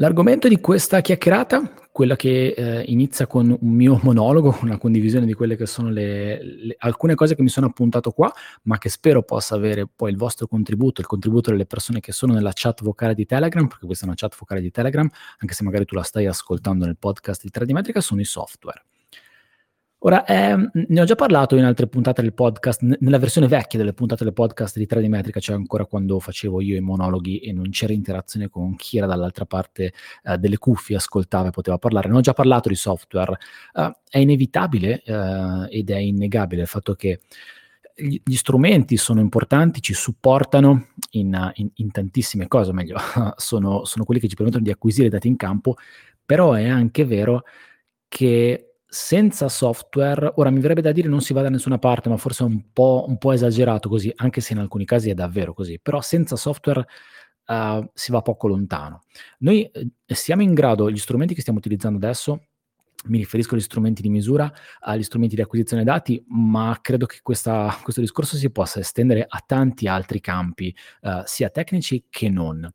L'argomento di questa chiacchierata, quella che eh, inizia con un mio monologo, una condivisione di quelle che sono le, le, alcune cose che mi sono appuntato qua, ma che spero possa avere poi il vostro contributo, il contributo delle persone che sono nella chat vocale di Telegram, perché questa è una chat vocale di Telegram, anche se magari tu la stai ascoltando nel podcast di Tradimetrica, sono i software. Ora, eh, ne ho già parlato in altre puntate del podcast, n- nella versione vecchia delle puntate del podcast di 3D Metrica, cioè ancora quando facevo io i monologhi e non c'era interazione con chi era dall'altra parte eh, delle cuffie, ascoltava e poteva parlare. Ne ho già parlato di software. Uh, è inevitabile uh, ed è innegabile il fatto che gli, gli strumenti sono importanti, ci supportano in, in, in tantissime cose, o meglio, sono, sono quelli che ci permettono di acquisire dati in campo, però è anche vero che senza software, ora mi verrebbe da dire non si va da nessuna parte, ma forse è un po', un po esagerato così, anche se in alcuni casi è davvero così, però senza software uh, si va poco lontano. Noi eh, siamo in grado, gli strumenti che stiamo utilizzando adesso, mi riferisco agli strumenti di misura, agli strumenti di acquisizione dati, ma credo che questa, questo discorso si possa estendere a tanti altri campi, uh, sia tecnici che non.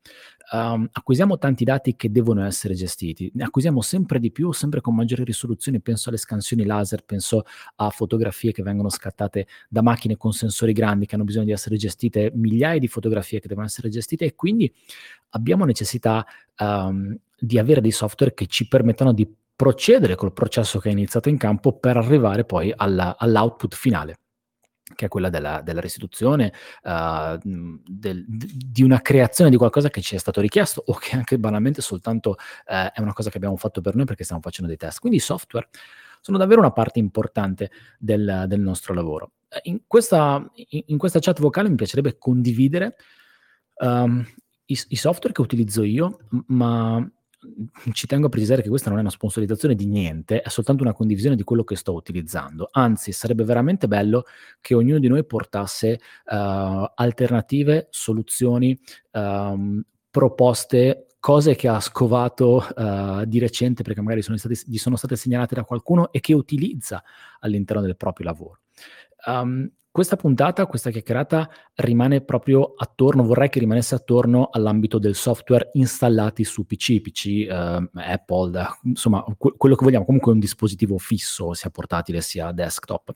Um, acquisiamo tanti dati che devono essere gestiti, ne acquisiamo sempre di più, sempre con maggiori risoluzioni, penso alle scansioni laser, penso a fotografie che vengono scattate da macchine con sensori grandi che hanno bisogno di essere gestite, migliaia di fotografie che devono essere gestite e quindi abbiamo necessità um, di avere dei software che ci permettano di procedere col processo che è iniziato in campo per arrivare poi alla, all'output finale che è quella della, della restituzione, uh, del, di una creazione di qualcosa che ci è stato richiesto o che anche banalmente soltanto uh, è una cosa che abbiamo fatto per noi perché stiamo facendo dei test. Quindi i software sono davvero una parte importante del, del nostro lavoro. In questa, in questa, chat vocale mi piacerebbe condividere um, i, i software che utilizzo io, ma ci tengo a precisare che questa non è una sponsorizzazione di niente, è soltanto una condivisione di quello che sto utilizzando. Anzi, sarebbe veramente bello che ognuno di noi portasse uh, alternative, soluzioni, um, proposte, cose che ha scovato uh, di recente perché magari sono state, gli sono state segnalate da qualcuno e che utilizza all'interno del proprio lavoro. Um, questa puntata, questa chiacchierata rimane proprio attorno, vorrei che rimanesse attorno all'ambito del software installati su PC, PC, eh, Apple, insomma, que- quello che vogliamo, comunque un dispositivo fisso, sia portatile sia desktop.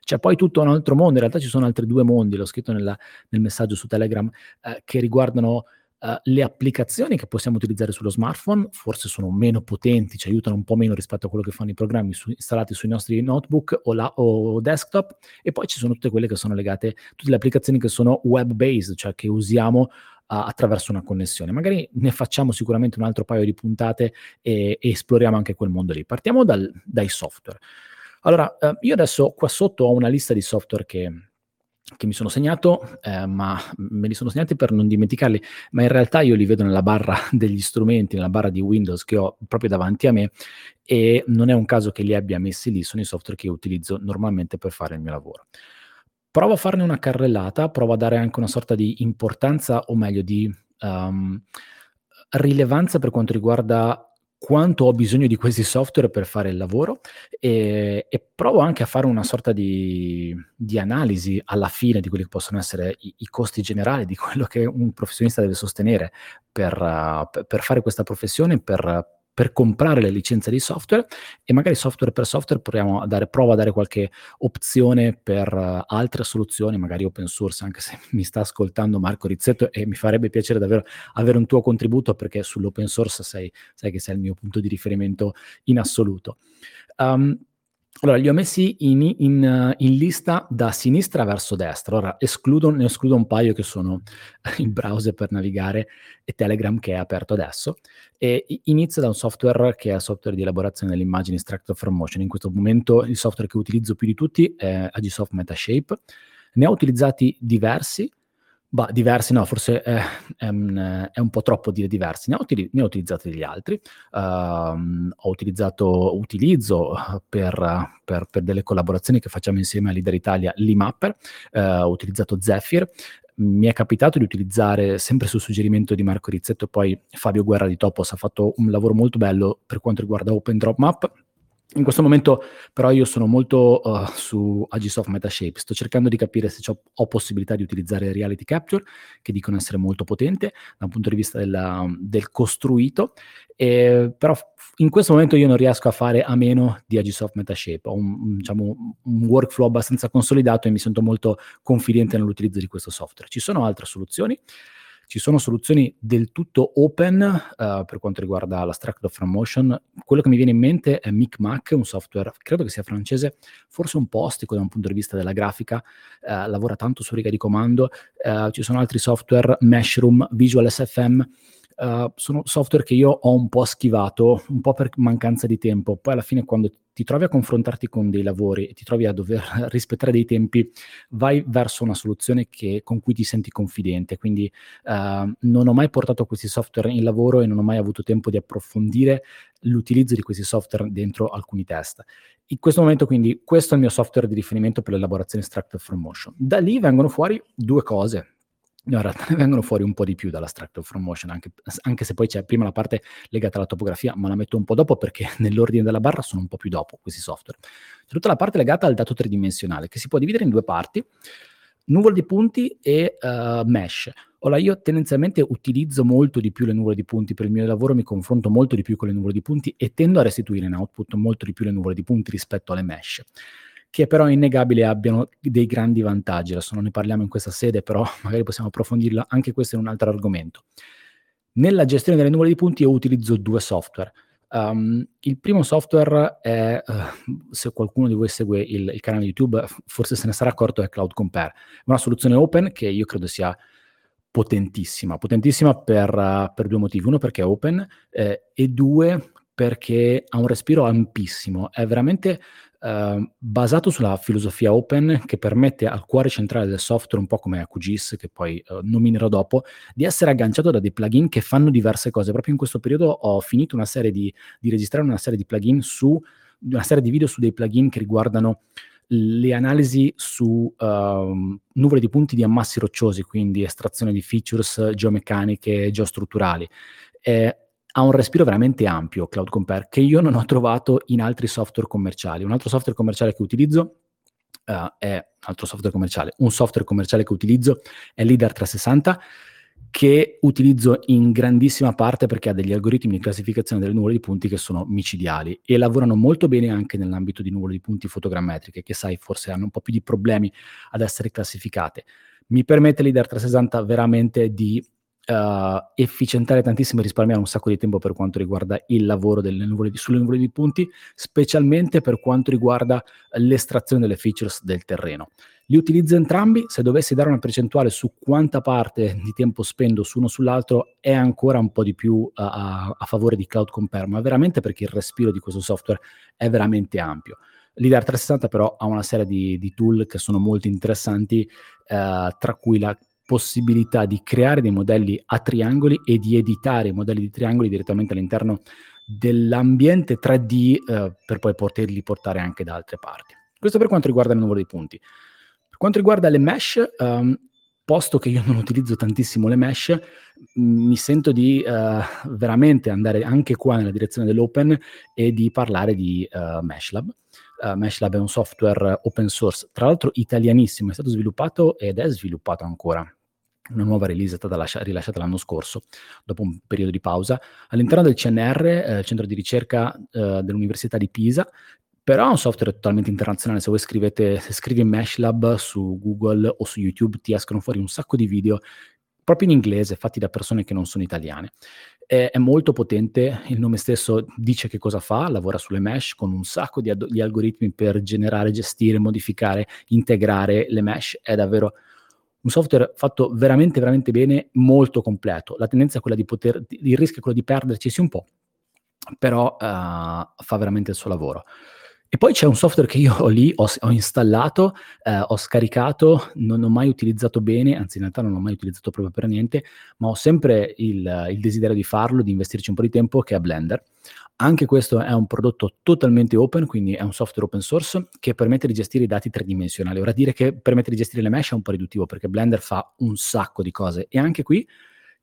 C'è poi tutto un altro mondo, in realtà ci sono altri due mondi, l'ho scritto nella, nel messaggio su Telegram, eh, che riguardano Uh, le applicazioni che possiamo utilizzare sullo smartphone forse sono meno potenti, ci aiutano un po' meno rispetto a quello che fanno i programmi su, installati sui nostri notebook o, la, o, desktop e poi ci sono tutte quelle che sono legate, tutte le applicazioni che sono web-based, cioè che usiamo uh, attraverso una connessione. Magari ne facciamo sicuramente un altro paio di puntate e, e esploriamo anche quel mondo lì. Partiamo dal, dai software. Allora, uh, io adesso qua sotto ho una lista di software che che mi sono segnato, eh, ma me li sono segnati per non dimenticarli, ma in realtà io li vedo nella barra degli strumenti, nella barra di Windows che ho proprio davanti a me e non è un caso che li abbia messi lì, sono i software che utilizzo normalmente per fare il mio lavoro. Provo a farne una carrellata, provo a dare anche una sorta di importanza, o meglio di um, rilevanza per quanto riguarda quanto ho bisogno di questi software per fare il lavoro e, e provo anche a fare una sorta di, di, analisi alla fine di quelli che possono essere i, i, costi generali di quello che un professionista deve sostenere per, per fare questa professione, per per comprare le licenze di software e magari software per software proviamo a dare, prova a dare qualche opzione per uh, altre soluzioni, magari open source, anche se mi sta ascoltando Marco Rizzetto e mi farebbe piacere davvero avere un tuo contributo perché sull'open source sei, sai che sei il mio punto di riferimento in assoluto. Um, allora, li ho messi in, in, in, lista da sinistra verso destra. Ora, escludo, ne escludo un paio che sono il browser per navigare e Telegram che è aperto adesso. E inizio da un software che è il software di elaborazione delle immagini Extractor from Motion. In questo momento il software che utilizzo più di tutti è Agisoft Metashape. Ne ho utilizzati diversi, Bah, diversi no, forse è, è, un, è, un, po' troppo dire diversi. Ne ho, ne ho utilizzati degli altri. Uh, ho utilizzato, utilizzo per, per, per, delle collaborazioni che facciamo insieme a Leader Italia l'IMapper. Uh, ho utilizzato Zephyr. Mi è capitato di utilizzare, sempre sul suggerimento di Marco Rizzetto e poi Fabio Guerra di Topos ha fatto un lavoro molto bello per quanto riguarda OpenDropMap In questo momento però io sono molto uh, su Agisoft Metashape, sto cercando di capire se ho possibilità di utilizzare Reality Capture, che dicono essere molto potente da un punto di vista della, del costruito, e, però in questo momento io non riesco a fare a meno di Agisoft Metashape, ho un, diciamo, un workflow abbastanza consolidato e mi sento molto confidente nell'utilizzo di questo software. Ci sono altre soluzioni, ci sono soluzioni del tutto open uh, per quanto riguarda la Structure from Motion. Quello che mi viene in mente è MicMac, un software, credo che sia francese, forse un po' ostico da un punto di vista della grafica, uh, lavora tanto su riga di comando. Uh, ci sono altri software, Meshroom, Visual SFM, Uh, sono software che io ho un po' schivato, un po' per mancanza di tempo. Poi alla fine quando ti trovi a confrontarti con dei lavori e ti trovi a dover rispettare dei tempi, vai verso una soluzione che, con cui ti senti confidente. Quindi uh, non ho mai portato questi software in lavoro e non ho mai avuto tempo di approfondire l'utilizzo di questi software dentro alcuni test. In questo momento quindi questo è il mio software di riferimento per l'elaborazione Structure from Motion. Da lì vengono fuori due cose No, in realtà ne vengono fuori un po' di più dalla Structure from Motion, anche, anche, se poi c'è prima la parte legata alla topografia, ma la metto un po' dopo perché nell'ordine della barra sono un po' più dopo questi software. C'è tutta la parte legata al dato tridimensionale, che si può dividere in due parti, nuvole di punti e uh, mesh. Ora io tendenzialmente utilizzo molto di più le nuvole di punti per il mio lavoro, mi confronto molto di più con le nuvole di punti e tendo a restituire in output molto di più le nuvole di punti rispetto alle mesh che però è innegabile abbiano dei grandi vantaggi. Adesso non ne parliamo in questa sede, però magari possiamo approfondirla, anche questo è un altro argomento. Nella gestione delle nuvole di punti io utilizzo due software. Um, il primo software è, uh, se qualcuno di voi segue il, il, canale YouTube, forse se ne sarà accorto, è Cloud Compare. È una soluzione open che io credo sia potentissima, potentissima per, uh, per due motivi. Uno perché è open eh, e due perché ha un respiro ampissimo. È veramente Ehm, basato sulla filosofia open che permette al cuore centrale del software, un po' come a QGIS, che poi uh, nominerò dopo, di essere agganciato da dei plugin che fanno diverse cose. Proprio in questo periodo ho finito una serie di, di registrare una serie di plugin su una serie di video su dei plugin che riguardano le analisi su uh, nuvole di punti di ammassi rocciosi, quindi estrazione di features geomeccaniche, geostrutturali. Eh, ha un respiro veramente ampio Cloud Compare che io non ho trovato in altri software commerciali. Un altro software commerciale che utilizzo uh, è un altro software commerciale, un software commerciale che utilizzo è Leader 360 che utilizzo in grandissima parte perché ha degli algoritmi di classificazione delle nuvole di punti che sono micidiali e lavorano molto bene anche nell'ambito di nuvole di punti fotogrammetriche che sai forse hanno un po' più di problemi ad essere classificate. Mi permette Leader 360 veramente di uh, efficientare tantissimo e risparmiare un sacco di tempo per quanto riguarda il lavoro nuvole, sulle nuvole di punti, specialmente per quanto riguarda l'estrazione delle features del terreno. Li utilizzo entrambi, se dovessi dare una percentuale su quanta parte di tempo spendo su uno sull'altro è ancora un po' di più a, a favore di Cloud Compare, ma veramente perché il respiro di questo software è veramente ampio. L'IDAR 360 però ha una serie di, di tool che sono molto interessanti, eh, tra cui la possibilità di creare dei modelli a triangoli e di editare i modelli di triangoli direttamente all'interno dell'ambiente 3D eh, per poi poterli portare anche da altre parti. Questo per quanto riguarda il nuvole dei punti. Quanto riguarda le mesh, um, posto che io non utilizzo tantissimo le mesh, mi sento di uh, veramente andare anche qua nella direzione dell'open e di parlare di uh, Meshlab. Uh, Meshlab è un software open source, tra l'altro italianissimo, è stato sviluppato ed è sviluppato ancora una nuova release è stata lascia- rilasciata l'anno scorso, dopo un periodo di pausa, all'interno del CNR, eh, centro di ricerca eh, dell'Università di Pisa, però è un software totalmente internazionale, se voi scrivete, se scrivi Meshlab su Google o su YouTube ti escono fuori un sacco di video proprio in inglese, fatti da persone che non sono italiane. È, è molto potente, il nome stesso dice che cosa fa, lavora sulle mesh con un sacco di, ad- di algoritmi per generare, gestire, modificare, integrare le mesh, è davvero un software fatto veramente, veramente bene, molto completo. La tendenza è quella di poter, il rischio è quello di perderci un po', però uh, fa veramente il suo lavoro. E poi c'è un software che io ho lì, ho, ho installato, eh, ho scaricato, non ho mai utilizzato bene, anzi in realtà non l'ho mai utilizzato proprio per niente, ma ho sempre il, il desiderio di farlo, di investirci un po' di tempo, che è Blender. Anche questo è un prodotto totalmente open, quindi è un software open source che permette di gestire i dati tridimensionali. Ora dire che permette di gestire le mesh è un po' riduttivo perché Blender fa un sacco di cose e anche qui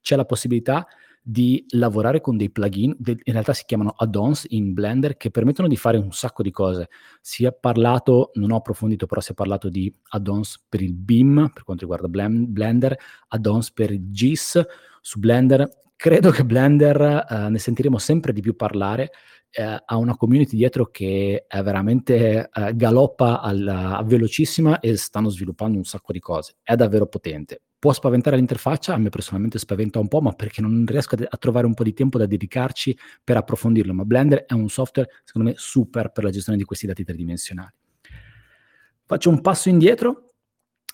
c'è la possibilità di lavorare con dei plugin, in realtà si chiamano add-ons in Blender, che permettono di fare un sacco di cose. Si è parlato, non ho approfondito, però si è parlato di add-ons per il BIM, per quanto riguarda Blender, add-ons per il GIS su Blender. Credo che Blender uh, ne sentiremo sempre di più parlare, eh, ha una community dietro che è veramente eh, galoppa al, velocissima e stanno sviluppando un sacco di cose. È davvero potente. Può spaventare l'interfaccia, a me personalmente spaventa un po', ma perché non riesco a, a trovare un po' di tempo da dedicarci per approfondirlo. Ma Blender è un software, secondo me, super per la gestione di questi dati tridimensionali. Faccio un passo indietro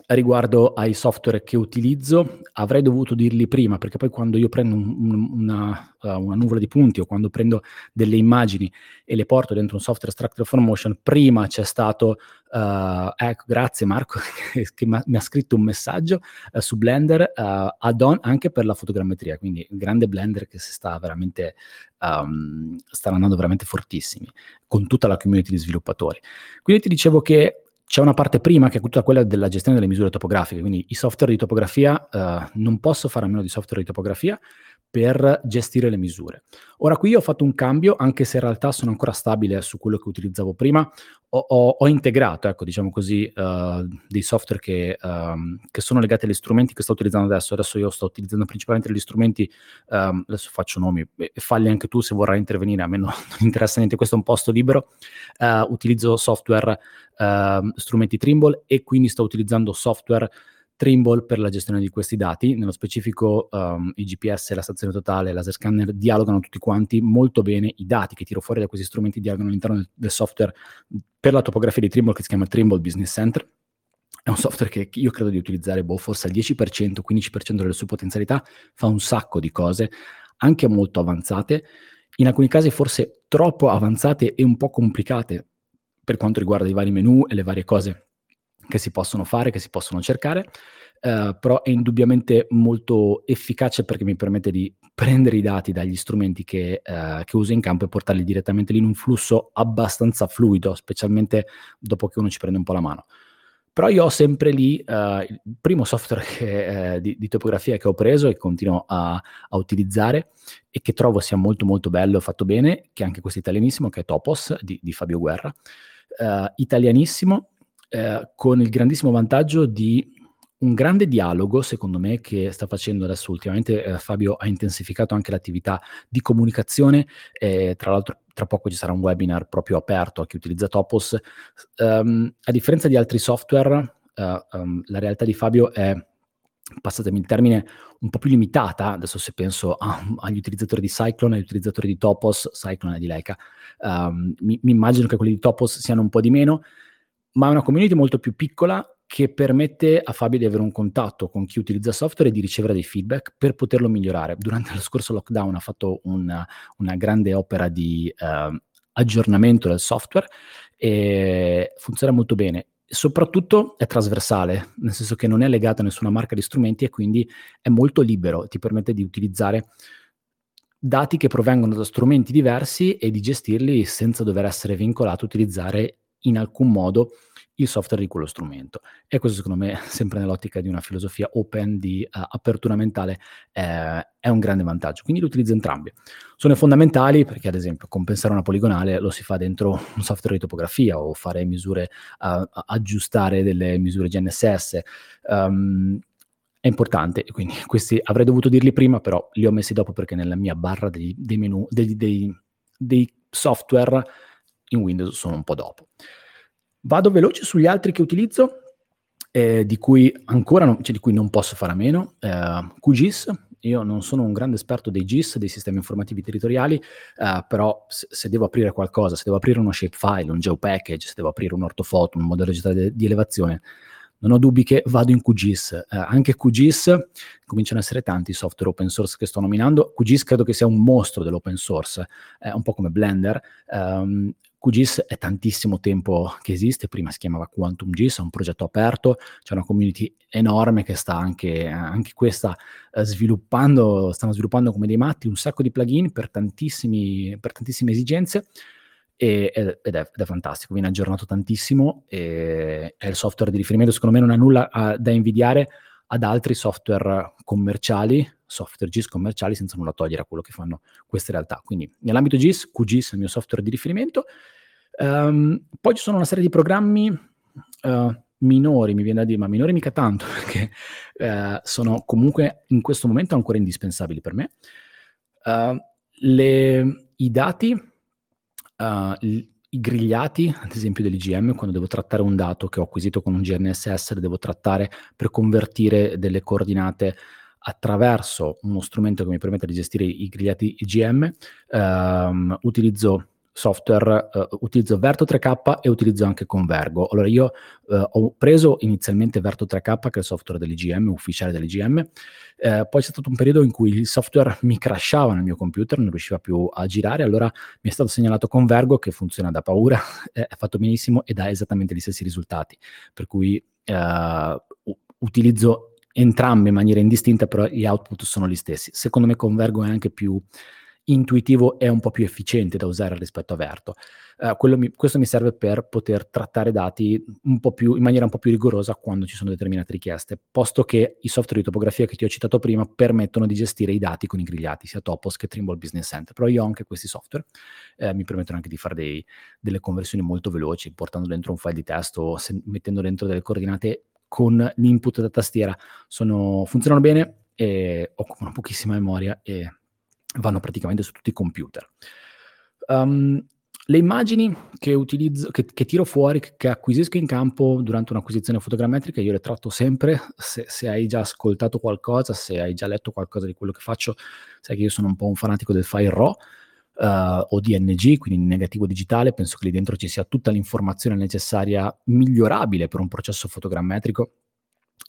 riguardo ai software che utilizzo, avrei dovuto dirli prima, perché poi quando io prendo un, una, uh, una, nuvola di punti o quando prendo delle immagini e le porto dentro un software Structure for Motion, prima c'è stato, uh, ecco, grazie Marco, che mi ha scritto un messaggio uh, su Blender, add-on anche per la fotogrammetria, quindi un grande Blender che si sta veramente, um, stanno andando veramente fortissimi, con tutta la community di sviluppatori. Quindi ti dicevo che c'è una parte prima che è tutta quella della gestione delle misure topografiche, quindi i software di topografia, eh, non posso fare a meno di software di topografia per gestire le misure. Ora qui ho fatto un cambio, anche se in realtà sono ancora stabile su quello che utilizzavo prima, ho, ho, ho integrato, ecco, diciamo così, uh, dei software che, um, che, sono legati agli strumenti che sto utilizzando adesso. Adesso io sto utilizzando principalmente gli strumenti, um, adesso faccio nomi, e falli anche tu se vorrai intervenire, a me no, non interessa niente, questo è un posto libero. Uh, utilizzo software, uh, strumenti Trimble e quindi sto utilizzando software Trimble per la gestione di questi dati, nello specifico um, i GPS, la stazione totale, laser scanner dialogano tutti quanti molto bene, i dati che tiro fuori da questi strumenti dialogano all'interno del, del software per la topografia di Trimble che si chiama Trimble Business Center. È un software che io credo di utilizzare boh, forse al 10%, 15% delle sue potenzialità, fa un sacco di cose, anche molto avanzate, in alcuni casi forse troppo avanzate e un po' complicate per quanto riguarda i vari menu e le varie cose che si possono fare, che si possono cercare, eh, però è indubbiamente molto efficace perché mi permette di prendere i dati dagli strumenti che, eh, che, uso in campo e portarli direttamente lì in un flusso abbastanza fluido, specialmente dopo che uno ci prende un po' la mano. Però io ho sempre lì eh, il primo software che, eh, di, di, topografia che ho preso e continuo a, a, utilizzare e che trovo sia molto molto bello e fatto bene, che è anche questo italianissimo, che è Topos di, di Fabio Guerra. Uh, italianissimo, eh, con il grandissimo vantaggio di un grande dialogo, secondo me, che sta facendo adesso ultimamente. Eh, Fabio ha intensificato anche l'attività di comunicazione, eh, tra l'altro tra poco ci sarà un webinar proprio aperto a chi utilizza Topos. Um, a differenza di altri software, uh, um, la realtà di Fabio è, passatemi il termine, un po' più limitata. Adesso se penso a, agli utilizzatori di Cyclone, agli utilizzatori di Topos, Cyclone è di Leica, um, mi, mi immagino che quelli di Topos siano un po' di meno, ma è una community molto più piccola che permette a Fabio di avere un contatto con chi utilizza software e di ricevere dei feedback per poterlo migliorare. Durante lo scorso lockdown ha fatto una, una grande opera di uh, aggiornamento del software e funziona molto bene. Soprattutto è trasversale, nel senso che non è legato a nessuna marca di strumenti e quindi è molto libero, ti permette di utilizzare dati che provengono da strumenti diversi e di gestirli senza dover essere vincolato a utilizzare in alcun modo il software di quello strumento. E questo secondo me, sempre nell'ottica di una filosofia open, di uh, apertura mentale, eh, è un grande vantaggio. Quindi li utilizzo entrambi. Sono fondamentali perché, ad esempio, compensare una poligonale lo si fa dentro un software di topografia o fare misure, uh, aggiustare delle misure GNSS. Um, ehm, è importante, quindi questi avrei dovuto dirli prima, però li ho messi dopo perché nella mia barra dei, dei menu, dei, dei, dei software in Windows sono un po' dopo. Vado veloce sugli altri che utilizzo, eh, di cui ancora non, cioè di cui non posso fare a meno. Eh, QGIS, io non sono un grande esperto dei GIS, dei sistemi informativi territoriali, eh, però se, se, devo aprire qualcosa, se devo aprire uno shapefile, un geopackage, se devo aprire un ortofoto, un modello digitale di elevazione, non ho dubbi che vado in QGIS. Eh, anche QGIS, cominciano ad essere tanti i software open source che sto nominando. QGIS credo che sia un mostro dell'open source, è un po' come Blender. Um, QGIS è tantissimo tempo che esiste, prima si chiamava Quantum GIS, è un progetto aperto, c'è una community enorme che sta anche, anche questa eh, sviluppando, stanno sviluppando come dei matti un sacco di plugin per, per tantissime esigenze e, ed, è, ed, è, fantastico, viene aggiornato tantissimo e è il software di riferimento, secondo me non ha nulla a, da invidiare ad altri software commerciali, software GIS commerciali senza nulla togliere a quello che fanno queste realtà. Quindi nell'ambito GIS, QGIS è il mio software di riferimento. Um, poi ci sono una serie di programmi uh, minori, mi viene da dire, ma minori mica tanto, perché uh, sono comunque in questo momento ancora indispensabili per me. Uh, le, I dati, i grigliati, ad esempio dell'IGM, quando devo trattare un dato che ho acquisito con un GNSS, lo devo trattare per convertire delle coordinate attraverso uno strumento che mi permette di gestire i grigliati IGM, ehm, utilizzo software, uh, utilizzo Verto 3K e utilizzo anche Convergo. Allora io uh, ho preso inizialmente Verto 3K, che è il software dell'IGM, ufficiale dell'IGM, eh, poi c'è stato un periodo in cui il software mi crashava nel mio computer, non riusciva più a girare, allora mi è stato segnalato Convergo che funziona da paura, è fatto benissimo e dà esattamente gli stessi risultati, per cui uh, utilizzo entrambe in maniera indistinta, però gli output sono gli stessi. Secondo me Convergo è anche più intuitivo e un po' più efficiente da usare rispetto a Verto. Uh, mi, questo mi serve per poter trattare dati più, in maniera un po' più rigorosa quando ci sono determinate richieste, posto che i software di topografia che ti ho citato prima permettono di gestire i dati con i grigliati, sia Topos che Trimble Business Center. Però io ho anche questi software, eh, mi permettono anche di fare dei, delle conversioni molto veloci, portando dentro un file di testo se, mettendo dentro delle coordinate con l'input da tastiera sono, funzionano bene occupano pochissima memoria e vanno praticamente su tutti i computer. Um, le immagini che, utilizzo, che, che, tiro fuori, che acquisisco in campo durante un'acquisizione fotogrammetrica, io le tratto sempre. Se, se, hai già ascoltato qualcosa, se hai già letto qualcosa di quello che faccio, sai che io sono un po' un fanatico del file RAW uh, o DNG, quindi negativo digitale, penso che lì dentro ci sia tutta l'informazione necessaria, migliorabile per un processo fotogrammetrico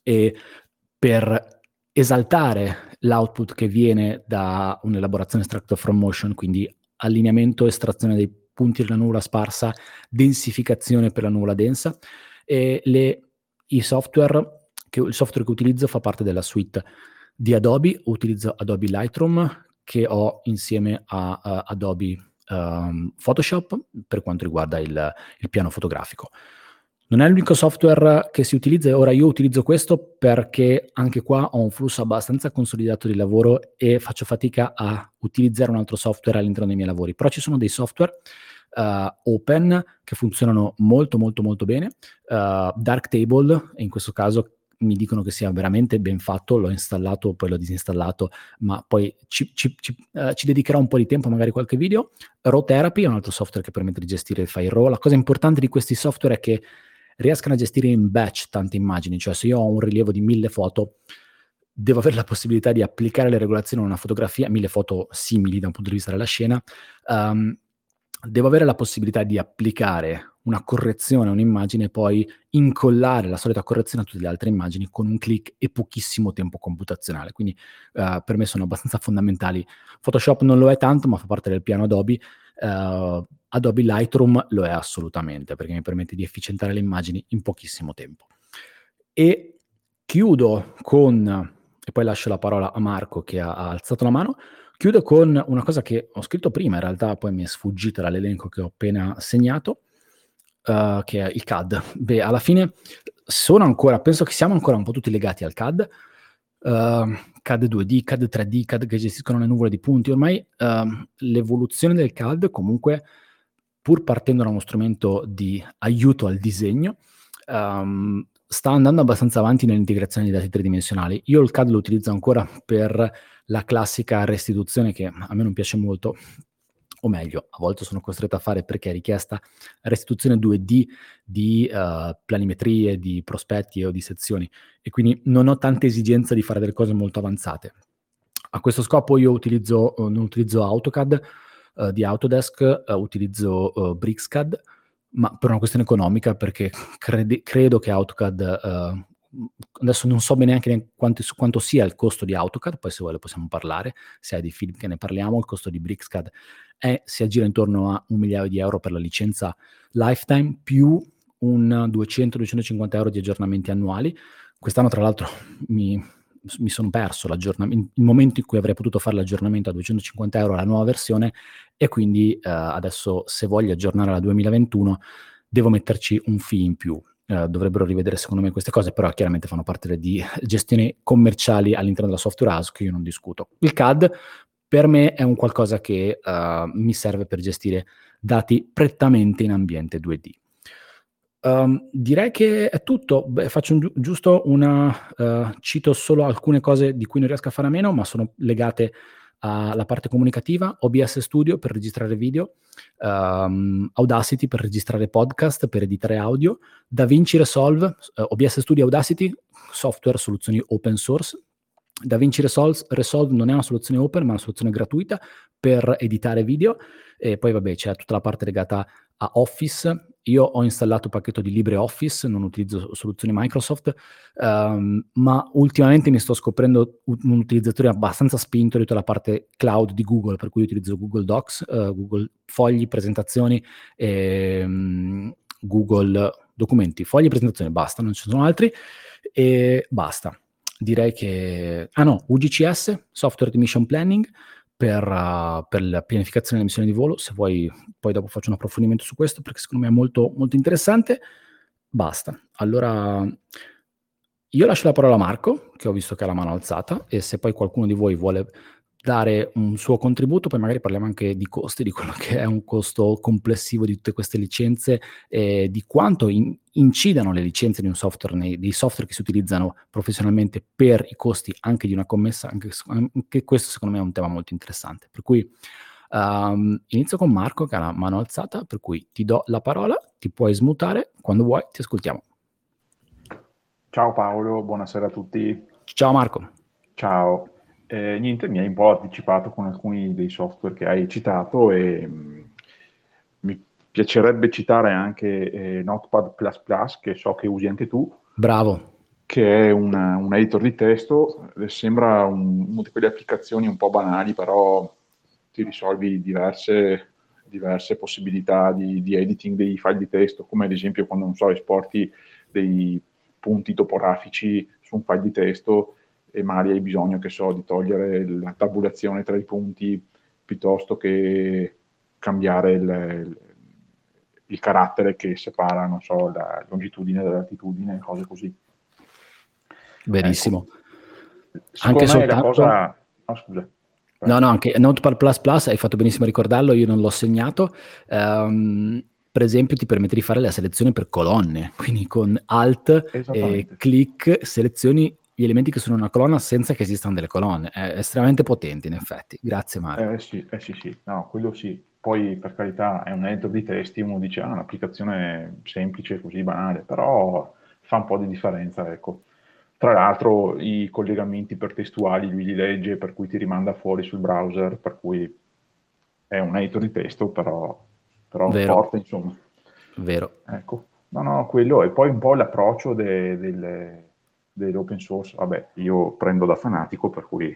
e per esaltare l'output che viene da un'elaborazione extractor from motion, quindi allineamento, estrazione dei punti della nuvola sparsa, densificazione per la nuvola densa. E le, i software che, il software che utilizzo fa parte della suite di Adobe, utilizzo Adobe Lightroom, che ho insieme a, a Adobe um, Photoshop per quanto riguarda il, il piano fotografico. Non è l'unico software che si utilizza, ora io utilizzo questo perché anche qua ho un flusso abbastanza consolidato di lavoro e faccio fatica a utilizzare un altro software all'interno dei miei lavori, però ci sono dei software uh, open che funzionano molto molto molto bene, uh, Darktable in questo caso mi dicono che sia veramente ben fatto, l'ho installato, poi l'ho disinstallato, ma poi ci, ci, ci, uh, ci, dedicherò un po' di tempo, magari qualche video. Raw Therapy è un altro software che permette di gestire il file RAW. La cosa importante di questi software è che riescano a gestire in batch tante immagini, cioè se io ho un rilievo di mille foto, devo avere la possibilità di applicare le regolazioni a una fotografia, mille foto simili da un punto di vista della scena, um, devo avere la possibilità di applicare una correzione a un'immagine e poi incollare la solita correzione a tutte le altre immagini con un clic e pochissimo tempo computazionale. Quindi uh, per me sono abbastanza fondamentali. Photoshop non lo è tanto, ma fa parte del piano Adobe. Uh, Adobe Lightroom lo è assolutamente perché mi permette di efficientare le immagini in pochissimo tempo. E chiudo con, e poi lascio la parola a Marco che ha, ha alzato la mano, chiudo con una cosa che ho scritto prima, in realtà poi mi è sfuggita dall'elenco che ho appena segnato, uh, che è il CAD. Beh, alla fine sono ancora, penso che siamo ancora un po' tutti legati al CAD, uh, CAD 2D, CAD 3D, CAD che gestiscono le nuvole di punti. Ormai uh, l'evoluzione del CAD comunque, pur partendo da uno strumento di aiuto al disegno, um, sta andando abbastanza avanti nell'integrazione di dati tridimensionali. Io il CAD lo utilizzo ancora per la classica restituzione che a me non piace molto, o meglio, a volte sono costretto a fare perché è richiesta restituzione 2D di uh, planimetrie, di prospetti o di sezioni e quindi non ho tanta esigenza di fare delle cose molto avanzate. A questo scopo io utilizzo, uh, non utilizzo AutoCAD uh, di Autodesk, utilizzo BricsCAD, ma per una questione economica perché crede, credo che AutoCAD adesso non so bene neanche quanto, quanto, sia il costo di AutoCAD, poi se vuole possiamo parlare, se hai dei film che ne parliamo, il costo di BricsCAD è, si aggira intorno a un migliaio di euro per la licenza lifetime più un 200-250 euro di aggiornamenti annuali. Quest'anno tra l'altro mi, mi sono perso l'aggiornamento, il momento in cui avrei potuto fare l'aggiornamento a 250 euro alla nuova versione e quindi eh, adesso se voglio aggiornare alla 2021 devo metterci un fee in più. Uh, dovrebbero rivedere secondo me queste cose, però chiaramente fanno parte di gestioni commerciali all'interno della software house che io non discuto. Il CAD per me è un qualcosa che uh, mi serve per gestire dati prettamente in ambiente 2D. Um, ehm, direi che è tutto. Beh, faccio un gi- giusto una. Uh, cito solo alcune cose di cui non riesco a fare a meno, ma sono legate alla parte comunicativa, OBS Studio per registrare video, um, Audacity per registrare podcast, per editare audio, DaVinci Resolve, uh, OBS Studio Audacity, software, soluzioni open source. DaVinci Resolve, Resolve non è una soluzione open, ma è una soluzione gratuita per editare video. E poi, vabbè, c'è tutta la parte legata a Office, io ho installato il pacchetto di LibreOffice, non utilizzo soluzioni Microsoft, um, ma ultimamente mi sto scoprendo un utilizzatore abbastanza spinto di tutta la parte cloud di Google, per cui utilizzo Google Docs, uh, Google Fogli, presentazioni, e, um, Google Documenti, fogli, presentazioni, basta, non ci sono altri, e basta. Direi che... Ah no, UGCS, Software di Mission Planning, per, uh, per, la pianificazione delle missioni di volo. Se vuoi, poi dopo faccio un approfondimento su questo perché secondo me è molto, molto interessante. Basta. Allora, io lascio la parola a Marco, che ho visto che ha la mano alzata, e se poi qualcuno di voi vuole dare un suo contributo, poi magari parliamo anche di costi, di quello che è un costo complessivo di tutte queste licenze e di quanto in, incidano le licenze di un software, nei, dei software che si utilizzano professionalmente per i costi anche di una commessa, anche, anche questo secondo me è un tema molto interessante. Per cui um, inizio con Marco che ha la mano alzata, per cui ti do la parola, ti puoi smutare, quando vuoi ti ascoltiamo. Ciao Paolo, buonasera a tutti. Ciao Marco. Ciao. Eh, niente, mi hai un po' anticipato con alcuni dei software che hai citato e mh, mm, mi piacerebbe citare anche eh, Notepad++, che so che usi anche tu. Bravo. Che è una, un editor di testo, sembra un, una di quelle applicazioni un po' banali, però ti risolvi diverse, diverse possibilità di, di, editing dei file di testo, come ad esempio quando, non so, esporti dei punti topografici su un file di testo, e magari hai bisogno, che so, di togliere la tabulazione tra i punti piuttosto che cambiare il, il, carattere che separa, non so, la longitudine dalla latitudine, cose così. Benissimo. Ecco. Anche soltanto... cosa... Oh, scusa. No, no, anche Notepad++ hai fatto benissimo a ricordarlo, io non l'ho segnato. Um, per esempio ti permette di fare la selezione per colonne, quindi con Alt e clic selezioni gli elementi che sono una colonna senza che esistano delle colonne. È estremamente potente, in effetti. Grazie, Mario. Eh sì, eh sì, sì. No, quello sì. Poi, per carità, è un editor di testi, uno dice, ah, un'applicazione semplice, così banale, però fa un po' di differenza, ecco. Tra l'altro, i collegamenti per testuali lui li legge, per cui ti rimanda fuori sul browser, per cui è un editor di testo, però, però forte, insomma. Vero. Ecco. No, no, quello, e poi un po' l'approccio de, delle dell'open source, vabbè, io prendo da fanatico, per cui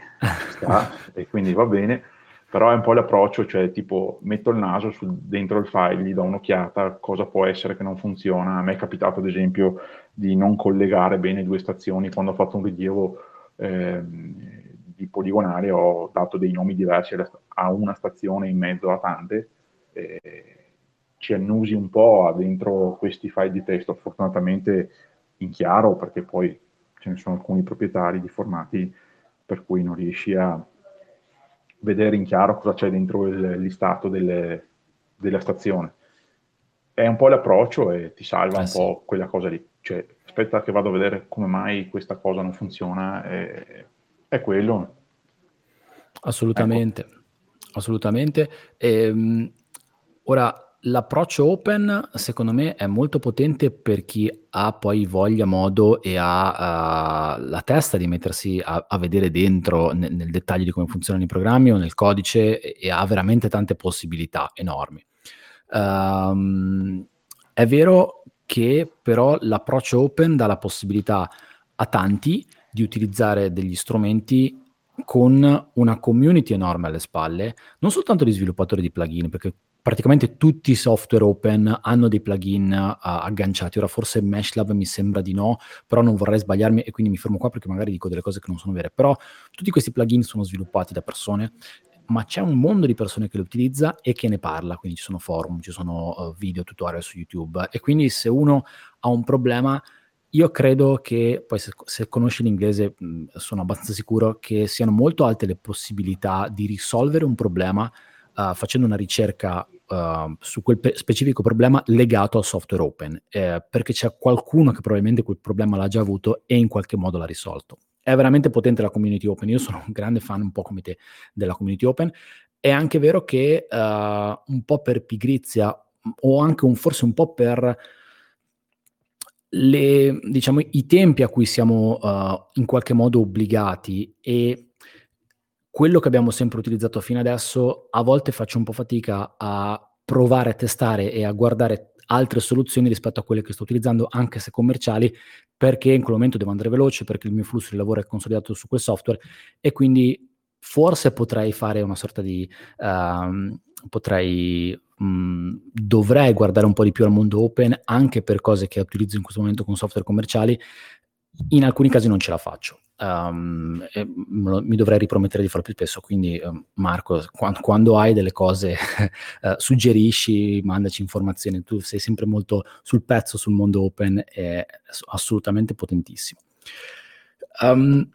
sta, e quindi va bene, però è un po' l'approccio, cioè tipo metto il naso sul, dentro il file, gli do un'occhiata, cosa può essere che non funziona. A me è capitato ad esempio di non collegare bene due stazioni, quando ho fatto un rilievo eh, di poligonale ho dato dei nomi diversi a una stazione in mezzo a tante, eh, ci annusi un po' dentro questi file di testo, fortunatamente in chiaro perché poi ce ne sono alcuni proprietari di formati per cui non riesci a vedere in chiaro cosa c'è dentro il listato delle, della stazione. È un po' l'approccio e ti salva eh un sì. po' quella cosa lì. Cioè, aspetta che vado a vedere come mai questa cosa non funziona, è, è quello. Assolutamente, ecco. assolutamente. Ehm, ora, l'approccio open secondo me è molto potente per chi ha poi voglia, modo e ha uh, la testa di mettersi a, a vedere dentro nel, nel, dettaglio di come funzionano i programmi o nel codice e, e ha veramente tante possibilità enormi. Um, è vero che però l'approccio open dà la possibilità a tanti di utilizzare degli strumenti con una community enorme alle spalle, non soltanto di sviluppatori di plugin, perché praticamente tutti i software open hanno dei plugin uh, agganciati. Ora forse Meshlab mi sembra di no, però non vorrei sbagliarmi e quindi mi fermo qua perché magari dico delle cose che non sono vere. Però tutti questi plugin sono sviluppati da persone ma c'è un mondo di persone che lo utilizza e che ne parla, quindi ci sono forum, ci sono uh, video, tutorial su YouTube e quindi se uno ha un problema io credo che, poi se, se conosci l'inglese mh, sono abbastanza sicuro che siano molto alte le possibilità di risolvere un problema uh, facendo una ricerca uh, su quel pe- specifico problema legato al software open, eh, perché c'è qualcuno che probabilmente quel problema l'ha già avuto e in qualche modo l'ha risolto. È veramente potente la community open, io sono un grande fan un po' come te della community open. È anche vero che uh, un po' per pigrizia o anche un, forse un po' per le, diciamo, i tempi a cui siamo uh, in qualche modo obbligati e quello che abbiamo sempre utilizzato fino adesso, a volte faccio un po' fatica a provare a testare e a guardare altre soluzioni rispetto a quelle che sto utilizzando, anche se commerciali, perché in quel momento devo andare veloce, perché il mio flusso di lavoro è consolidato su quel software e quindi forse potrei fare una sorta di... Uh, potrei mh, dovrei guardare un po' di più al mondo open anche per cose che utilizzo in questo momento con software commerciali. In alcuni casi non ce la faccio. Um, mi dovrei ripromettere di farlo più spesso. Quindi, um, Marco, quando, quando, hai delle cose, uh, suggerisci, mandaci informazioni. Tu sei sempre molto sul pezzo sul mondo open, è assolutamente potentissimo. Um,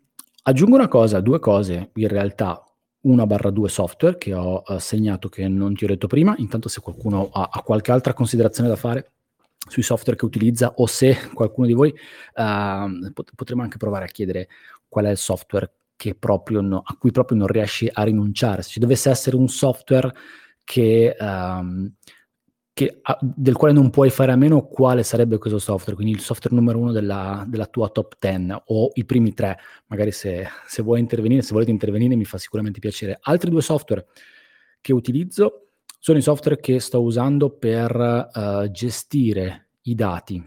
aggiungo una cosa, due cose in realtà. 1 barra 2 software che ho uh, segnato che non ti ho detto prima, intanto se qualcuno ha, ha, qualche altra considerazione da fare sui software che utilizza o se qualcuno di voi uh, pot- potremmo anche provare a chiedere qual è il software no, a cui proprio non riesci a rinunciare. Se ci dovesse essere un software che um, che, a, del quale non puoi fare a meno, quale sarebbe questo software? Quindi il software numero uno della, della tua top 10 o i primi tre, magari se, se, vuoi intervenire, se volete intervenire mi fa sicuramente piacere. Altri due software che utilizzo sono i software che sto usando per uh, gestire i dati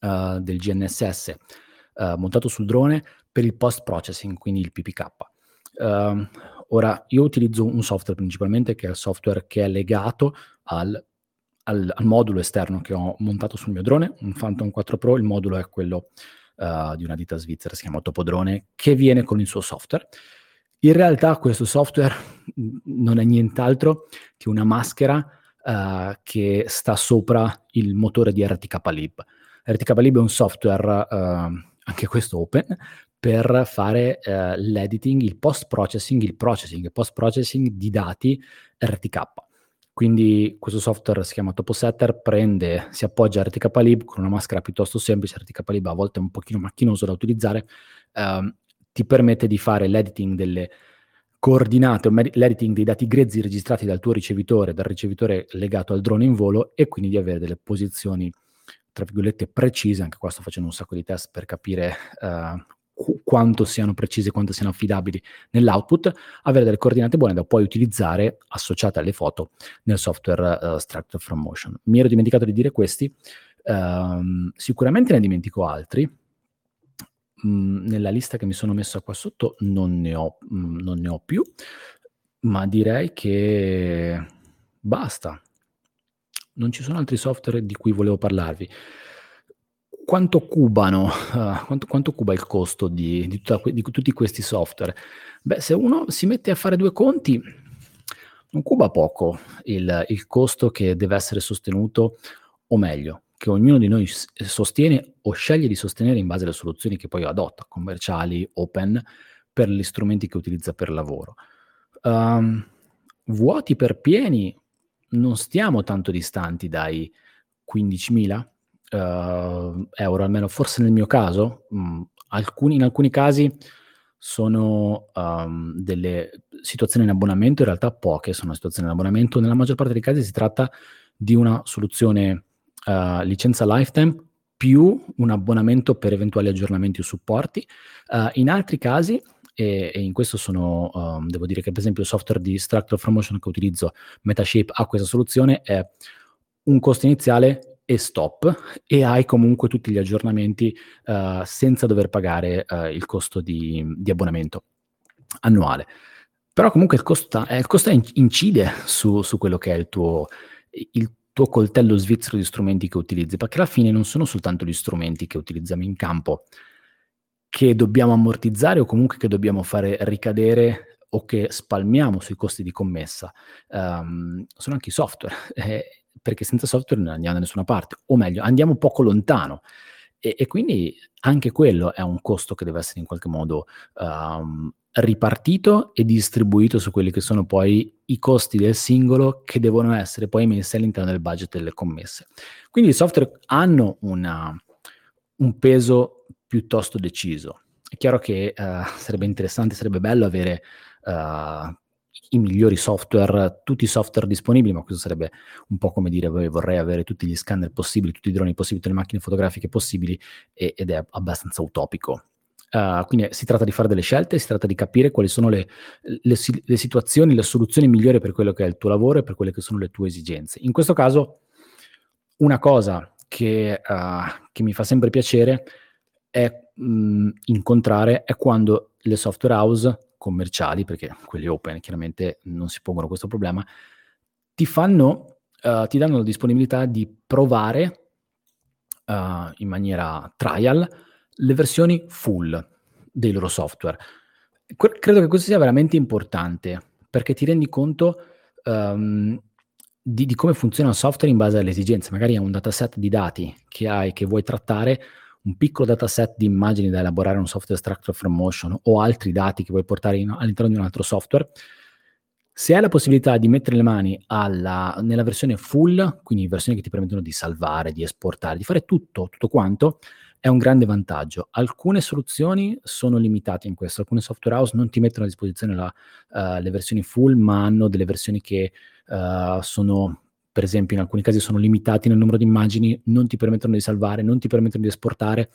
uh, del GNSS uh, eh, montato sul drone per il post processing, quindi il PPK. Ehm, ora, io utilizzo un software principalmente che è il software che è legato al al, al, modulo esterno che ho montato sul mio drone, un Phantom 4 Pro, il modulo è quello di una ditta svizzera, si chiama Topodrone, che viene con il suo software. In realtà questo software non è nient'altro che una maschera uh, che sta sopra il motore di RTK-Lib. RTK-Lib è un software, uh, anche questo open, per fare l'editing, il post-processing, il processing e post-processing di dati RTK. Quindi questo software si chiama Toposetter, prende, si appoggia a RTKlib con una maschera piuttosto semplice, RTKlib a volte è un pochino macchinoso da utilizzare, ehm, ti permette di fare l'editing delle coordinate, l'editing dei dati grezzi registrati dal tuo ricevitore, dal ricevitore legato al drone in volo e quindi di avere delle posizioni tra virgolette precise, anche qua sto facendo un sacco di test per capire uh, quanto siano precise, quanto siano affidabili nell'output, avere delle coordinate buone da poi utilizzare associate alle foto nel software uh, Structure from Motion. Mi ero dimenticato di dire questi, uh, sicuramente ne dimentico altri. Mm, nella lista che mi sono messo qua sotto non ne ho, mm, non ne ho più, ma direi che basta. Non ci sono altri software di cui volevo parlarvi quanto cubano, uh, quanto, quanto, cuba il costo di, di, tutta, di, tutti questi software? Beh, se uno si mette a fare due conti, non cuba poco il, il costo che deve essere sostenuto, o meglio, che ognuno di noi sostiene o sceglie di sostenere in base alle soluzioni che poi adotta, commerciali, open, per gli strumenti che utilizza per lavoro. Um, vuoti per pieni, non stiamo tanto distanti dai 15.000? uh, euro, almeno forse nel mio caso. Mh, mm, alcuni, in alcuni casi sono um, delle situazioni in abbonamento, in realtà poche sono situazioni in abbonamento, nella maggior parte dei casi si tratta di una soluzione uh, licenza lifetime più un abbonamento per eventuali aggiornamenti o supporti. Uh, in altri casi, e, e in questo sono, um, devo dire che per esempio il software di Structure Promotion che utilizzo, Metashape, ha questa soluzione, è un costo iniziale e stop e hai comunque tutti gli aggiornamenti uh, senza dover pagare uh, il costo di, di, abbonamento annuale. Però comunque il costo, eh, il costo incide su, su, quello che è il tuo, il tuo coltello svizzero di strumenti che utilizzi, perché alla fine non sono soltanto gli strumenti che utilizziamo in campo che dobbiamo ammortizzare o comunque che dobbiamo fare ricadere o che spalmiamo sui costi di commessa um, sono anche i software, eh, perché senza software non andiamo da nessuna parte, o meglio, andiamo poco lontano. E, e, quindi anche quello è un costo che deve essere in qualche modo um, ripartito e distribuito su quelli che sono poi i costi del singolo che devono essere poi messi all'interno del budget delle commesse. Quindi i software hanno una, un peso piuttosto deciso. È chiaro che uh, sarebbe interessante, sarebbe bello avere uh, i migliori software, tutti i software disponibili, ma questo sarebbe un po' come dire vorrei avere tutti gli scanner possibili, tutti i droni possibili, tutte le macchine fotografiche possibili e, ed è abbastanza utopico. Uh, quindi si tratta di fare delle scelte, si tratta di capire quali sono le, le, le, situazioni, le soluzioni migliori per quello che è il tuo lavoro e per quelle che sono le tue esigenze. In questo caso, una cosa che, uh, che mi fa sempre piacere è mh, incontrare è quando le software house commerciali, perché quelli open chiaramente non si pongono questo problema, ti fanno, uh, ti danno la disponibilità di provare in maniera trial le versioni full dei loro software. Que- credo che questo sia veramente importante perché ti rendi conto um, di, di, come funziona il software in base alle esigenze. Magari hai un dataset di dati che hai, che vuoi trattare, un piccolo dataset di immagini da elaborare in un software extractor from motion o altri dati che vuoi portare in, all'interno di un altro software, se hai la possibilità di mettere le mani alla, nella versione full, quindi versioni che ti permettono di salvare, di esportare, di fare tutto, tutto quanto, è un grande vantaggio. Alcune soluzioni sono limitate in questo, alcune software house non ti mettono a disposizione la, uh, le versioni full, ma hanno delle versioni che uh, sono per esempio in alcuni casi sono limitati nel numero di immagini, non ti permettono di salvare, non ti permettono di esportare.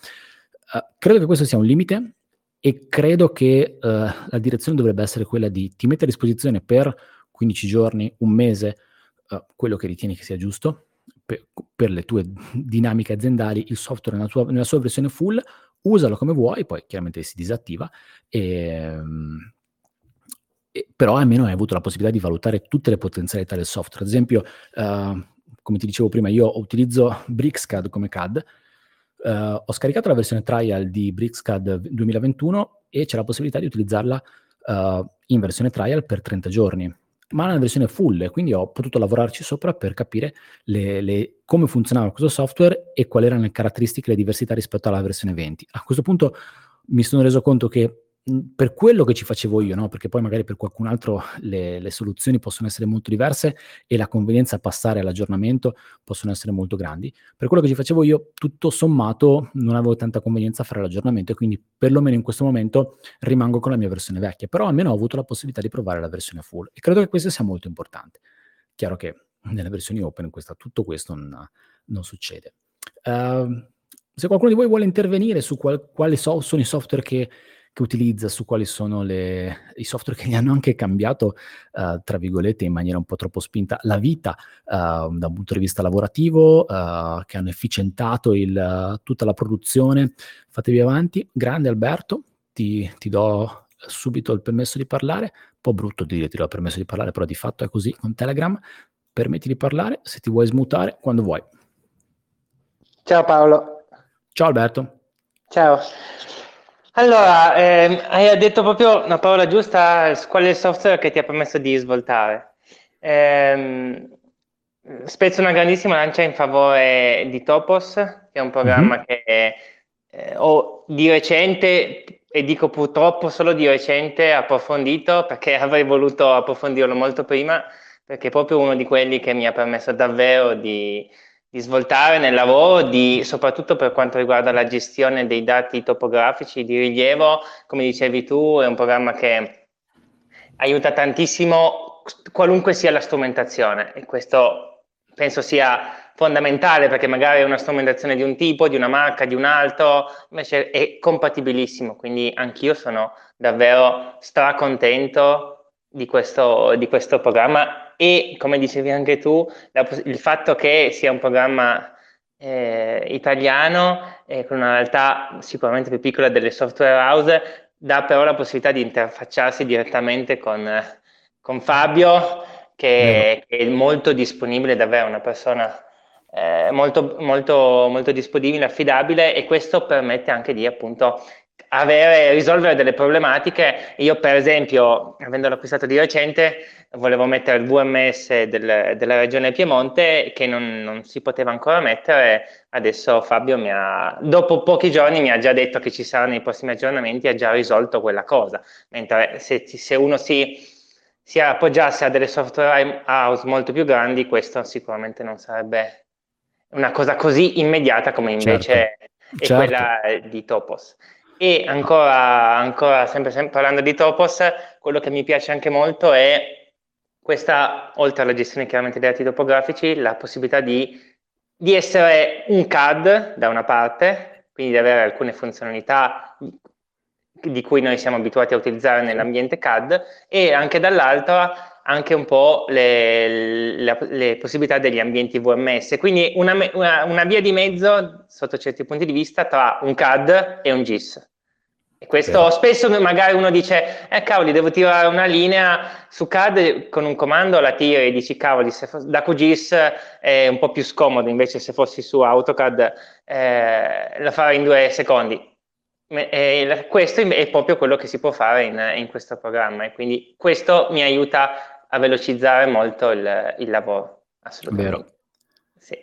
Uh, credo che questo sia un limite e credo che uh, la direzione dovrebbe essere quella di ti mettere a disposizione per 15 giorni, un mese, uh, quello che ritieni che sia giusto per, le tue dinamiche aziendali, il software nella, tua, nella sua versione full, usalo come vuoi, poi chiaramente si disattiva e... Um, però almeno hai avuto la possibilità di valutare tutte le potenzialità del software. Ad esempio, uh, come ti dicevo prima, io utilizzo BricsCAD come CAD, uh, ho scaricato la versione trial di BricsCAD 2021 e c'è la possibilità di utilizzarla uh, in versione trial per 30 giorni, ma nella versione full, quindi ho potuto lavorarci sopra per capire le, le, come funzionava questo software e quali erano le caratteristiche le diversità rispetto alla versione 20. A questo punto mi sono reso conto che per quello che ci facevo io, no? perché poi magari per qualcun altro le, le, soluzioni possono essere molto diverse e la convenienza a passare all'aggiornamento possono essere molto grandi. Per quello che ci facevo io, tutto sommato, non avevo tanta convenienza a fare l'aggiornamento e quindi perlomeno in questo momento rimango con la mia versione vecchia, però almeno ho avuto la possibilità di provare la versione full e credo che questo sia molto importante. Chiaro che nelle versioni open questa, tutto questo non, non succede. Uh, se qualcuno di voi vuole intervenire su qual, quali so, sono i software che che utilizza, su quali sono le, i software che gli hanno anche cambiato, uh, tra virgolette, in maniera un po' troppo spinta, la vita uh, da un punto di vista lavorativo, uh, che hanno efficientato il, tutta la produzione. Fatevi avanti. Grande Alberto, ti, ti, do subito il permesso di parlare. Un po' brutto dire ti do il permesso di parlare, però di fatto è così con Telegram. Permetti di parlare, se ti vuoi smutare, quando vuoi. Ciao Paolo. Ciao Alberto. Ciao. Allora, eh, hai detto proprio una parola giusta, qual è il software che ti ha permesso di svoltare? Eh, spezzo una grandissima lancia in favore di Topos, che è un programma mm-hmm. che eh, ho di recente, e dico purtroppo solo di recente, approfondito, perché avrei voluto approfondirlo molto prima, perché è proprio uno di quelli che mi ha permesso davvero di di svoltare nel lavoro, di, soprattutto per quanto riguarda la gestione dei dati topografici di rilievo. Come dicevi tu, è un programma che aiuta tantissimo qualunque sia la strumentazione e questo penso sia fondamentale perché magari è una strumentazione di un tipo, di una marca, di un altro, invece è compatibilissimo, quindi anch'io sono davvero stracontento di questo, di questo programma e come dicevi anche tu, la, il fatto che sia un programma eh, italiano eh, con una realtà sicuramente più piccola delle software house dà però la possibilità di interfacciarsi direttamente con, con Fabio che, che, è molto disponibile, davvero una persona eh, molto, molto, molto disponibile, affidabile e questo permette anche di appunto avere, risolvere delle problematiche. Io, per esempio, avendolo acquistato di recente, volevo mettere il VMS del, della regione Piemonte che non, non, si poteva ancora mettere. Adesso Fabio mi ha, dopo pochi giorni, mi ha già detto che ci saranno i prossimi aggiornamenti, ha già risolto quella cosa. Mentre se, se uno si, si appoggiasse a delle software house molto più grandi, questo sicuramente non sarebbe una cosa così immediata come invece certo. è certo. quella di Topos. E ancora, ancora sempre, sempre parlando di Topos, quello che mi piace anche molto è questa, oltre alla gestione chiaramente dei dati topografici, la possibilità di, di essere un CAD da una parte, quindi di avere alcune funzionalità di cui noi siamo abituati a utilizzare nell'ambiente CAD e anche dall'altra anche un po' le, le, le, possibilità degli ambienti VMS, quindi una, una, una, via di mezzo sotto certi punti di vista tra un CAD e un GIS. E questo Vero. spesso magari uno dice, eh cavoli, devo tirare una linea su CAD con un comando, la tiri e dici, cavoli, se fos- da QGIS è un po' più scomodo, invece se fossi su AutoCAD eh, la farei in due secondi. E questo è proprio quello che si può fare in, in, questo programma e quindi questo mi aiuta a velocizzare molto il, il lavoro. Assolutamente. Vero. Sì.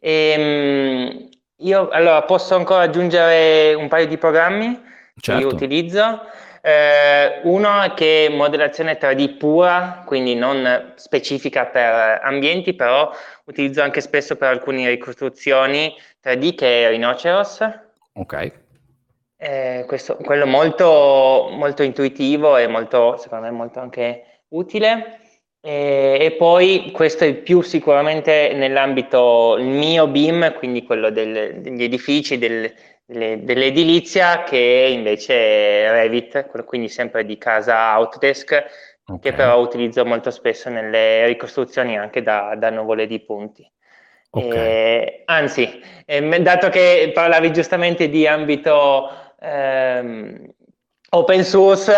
E, ehm, io allora posso ancora aggiungere un paio di programmi certo. che io utilizzo. Eh, uno che è modellazione 3D pura, quindi non specifica per ambienti, però utilizzo anche spesso per alcune ricostruzioni 3D che è Rhinoceros. Ok. Eh, questo, quello molto, molto intuitivo e molto, secondo me, molto anche utile. E, e, poi questo è più sicuramente nell'ambito il mio BIM, quindi quello del, degli edifici, del, delle, dell'edilizia, che invece è Revit, quindi sempre di casa Autodesk, okay. che però utilizzo molto spesso nelle ricostruzioni anche da, da nuvole di punti. Okay. Eh, anzi, eh, dato che parlavi giustamente di ambito ehm, open source,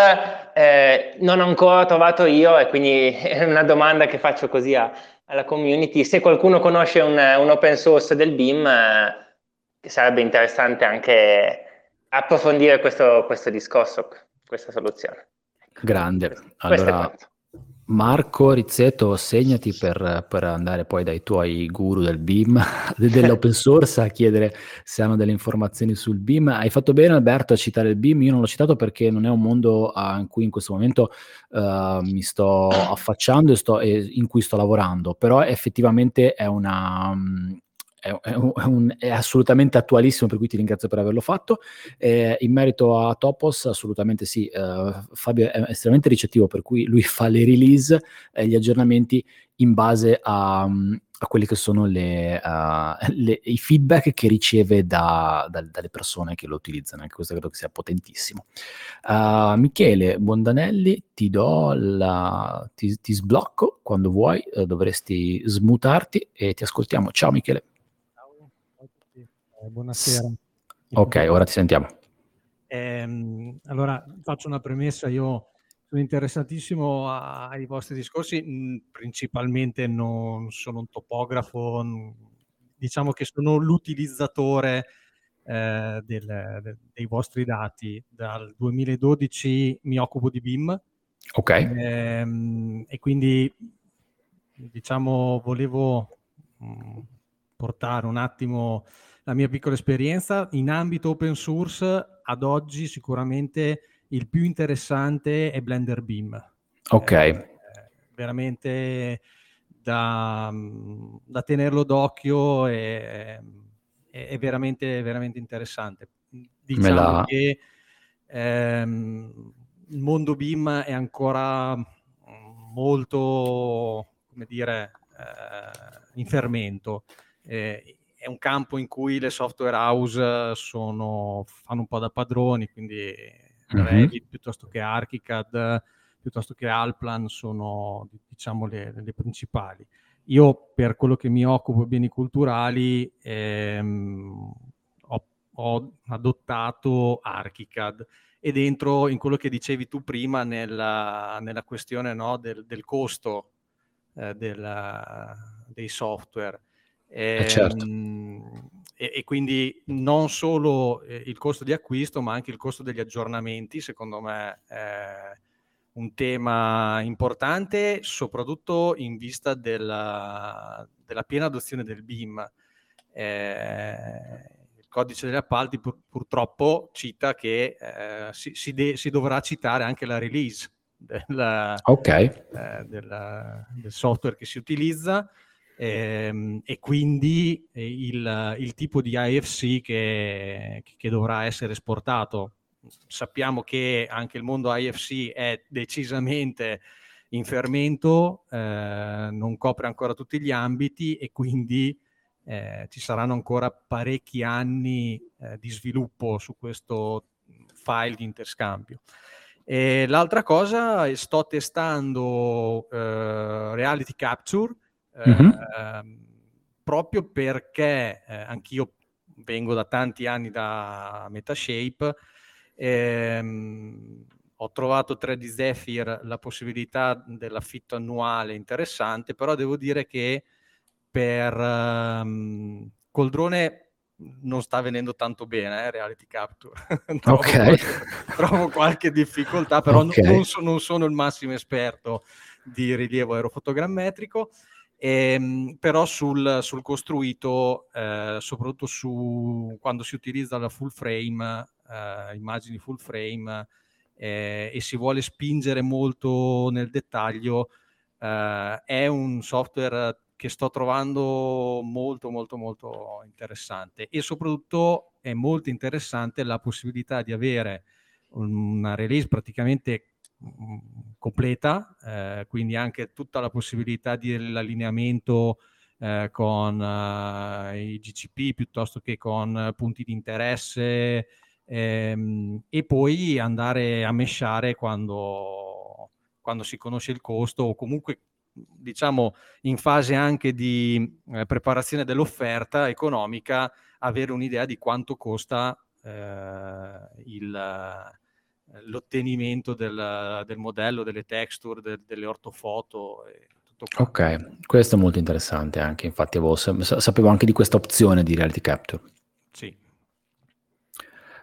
eh, non ho ancora trovato io, e quindi è una domanda che faccio così a, alla community, se qualcuno conosce un, un open source del BIM, eh, sarebbe interessante anche approfondire questo, questo discorso, questa soluzione. Grande. Allora, Marco Rizzetto, segnati per, per, andare poi dai tuoi guru del BIM, dell'open source, a chiedere se hanno delle informazioni sul BIM. Hai fatto bene Alberto a citare il BIM, io non l'ho citato perché non è un mondo uh, in cui in questo momento uh, mi sto affacciando e, sto, e, in cui sto lavorando, però effettivamente è una... Um, è, un, è, assolutamente attualissimo, per cui ti ringrazio per averlo fatto. Eh, in merito a Topos, assolutamente sì, eh, Fabio è estremamente ricettivo, per cui lui fa le release eh, gli aggiornamenti in base a, a quelli che sono le, uh, le, i feedback che riceve da, da, dalle persone che lo utilizzano. Anche questo credo che sia potentissimo. Uh, Michele Bondanelli, ti do la, ti, ti sblocco quando vuoi, uh, dovresti smutarti e ti ascoltiamo. Ciao Michele. Buonasera. Ok, ora ti sentiamo. Eh, allora, faccio una premessa, io sono interessatissimo ai vostri discorsi, mm, principalmente non sono un topografo, diciamo che sono l'utilizzatore eh, del, de, dei vostri dati. Dal 2012 mi occupo di BIM. Ok. Eh, e quindi, diciamo, volevo mh, mm, portare un attimo la mia piccola esperienza in ambito open source ad oggi sicuramente il più interessante è Blender Beam. Ok. Eh, veramente da, da, tenerlo d'occhio è, è, veramente, veramente interessante. Diciamo la... che ehm, il mondo BIM è ancora molto, come dire, eh, in fermento. Eh, è un campo in cui le software house sono, fanno un po' da padroni, quindi mm-hmm. Revit piuttosto che ArchiCAD, piuttosto che Alplan sono diciamo le, le, principali. Io per quello che mi occupo beni culturali ehm, ho, ho, adottato ArchiCAD e dentro in quello che dicevi tu prima nella, nella questione no, del, del, costo eh, della, dei software eh, certo. Ehm, e, e quindi non solo eh, il costo di acquisto, ma anche il costo degli aggiornamenti, secondo me è un tema importante, soprattutto in vista della, della piena adozione del BIM. Eh, il codice degli appalti pur, purtroppo cita che eh, si, si, de- si, dovrà citare anche la release del, okay. eh, del, del software che si utilizza ehm, e quindi eh, il, il, tipo di IFC che, che, dovrà essere esportato. Sappiamo che anche il mondo IFC è decisamente in fermento, eh, non copre ancora tutti gli ambiti e quindi eh, ci saranno ancora parecchi anni eh, di sviluppo su questo file di interscambio. E l'altra cosa, sto testando eh, Reality Capture, mm-hmm. eh, proprio perché eh, anch'io vengo da tanti anni da Metashape, ehm, ho trovato 3D Zephyr la possibilità dell'affitto annuale interessante, però devo dire che per um, col drone non sta venendo tanto bene eh, Reality Capture. trovo, okay. qualche, trovo qualche difficoltà, però okay. non, so, non, sono il massimo esperto di rilievo aerofotogrammetrico. Ehm, però sul, sul costruito, eh, soprattutto su, quando si utilizza la full frame, eh, immagini full frame, eh, e si vuole spingere molto nel dettaglio, eh, è un software che sto trovando molto molto molto interessante. E soprattutto è molto interessante la possibilità di avere una release praticamente completa, eh, quindi anche tutta la possibilità dell'allineamento eh, con uh, i GCP piuttosto che con punti di interesse ehm, e poi andare a mesciare quando, quando si conosce il costo o comunque diciamo in fase anche di eh, preparazione dell'offerta economica avere un'idea di quanto costa eh, il l'ottenimento del, del, modello, delle texture, de, delle ortofoto. E tutto ok, questo è molto interessante anche, infatti avevo, sapevo anche di questa opzione di Reality Capture. Sì.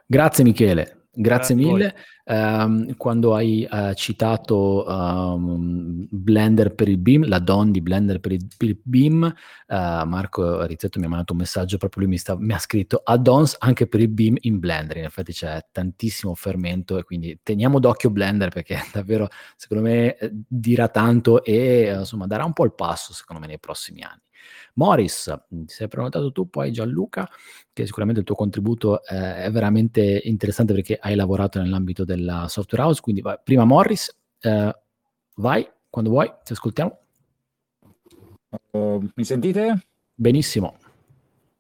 Grazie Michele. Grazie mille. Um, quando hai uh, citato um, Blender per il BIM, la DON di Blender per il, per il BIM, uh, Marco Rizzetto mi ha mandato un messaggio, proprio lui mi, sta, mi ha scritto add-ons anche per il BIM in Blender. In effetti c'è tantissimo fermento e quindi teniamo d'occhio Blender perché davvero, secondo me, eh, dirà tanto e insomma darà un po' il passo, secondo me, nei prossimi anni. Morris, ti sei prenotato tu, poi Gianluca, che sicuramente il tuo contributo eh, è veramente interessante perché hai lavorato nell'ambito della software house, quindi vai. prima Morris, eh, vai, quando vuoi, ti ascoltiamo. Uh, mi sentite? Benissimo.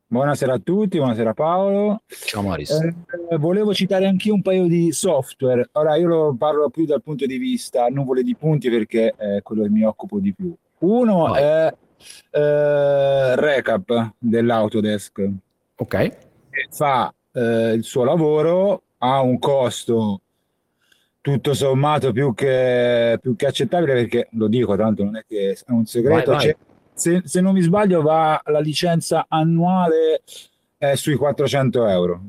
Buonasera a tutti, buonasera Paolo. Ciao Morris. Eh, volevo citare anche un paio di software. Ora io lo parlo più dal punto di vista nuvole di punti perché è quello che mi occupo di più. Uno Vai. è eh, recap dell'Autodesk. Ok. Fa eh, il suo lavoro, ha un costo tutto sommato più che, più che accettabile perché lo dico tanto non è che è un segreto vai, vai. Se, se, non mi sbaglio va la licenza annuale è sui 400 euro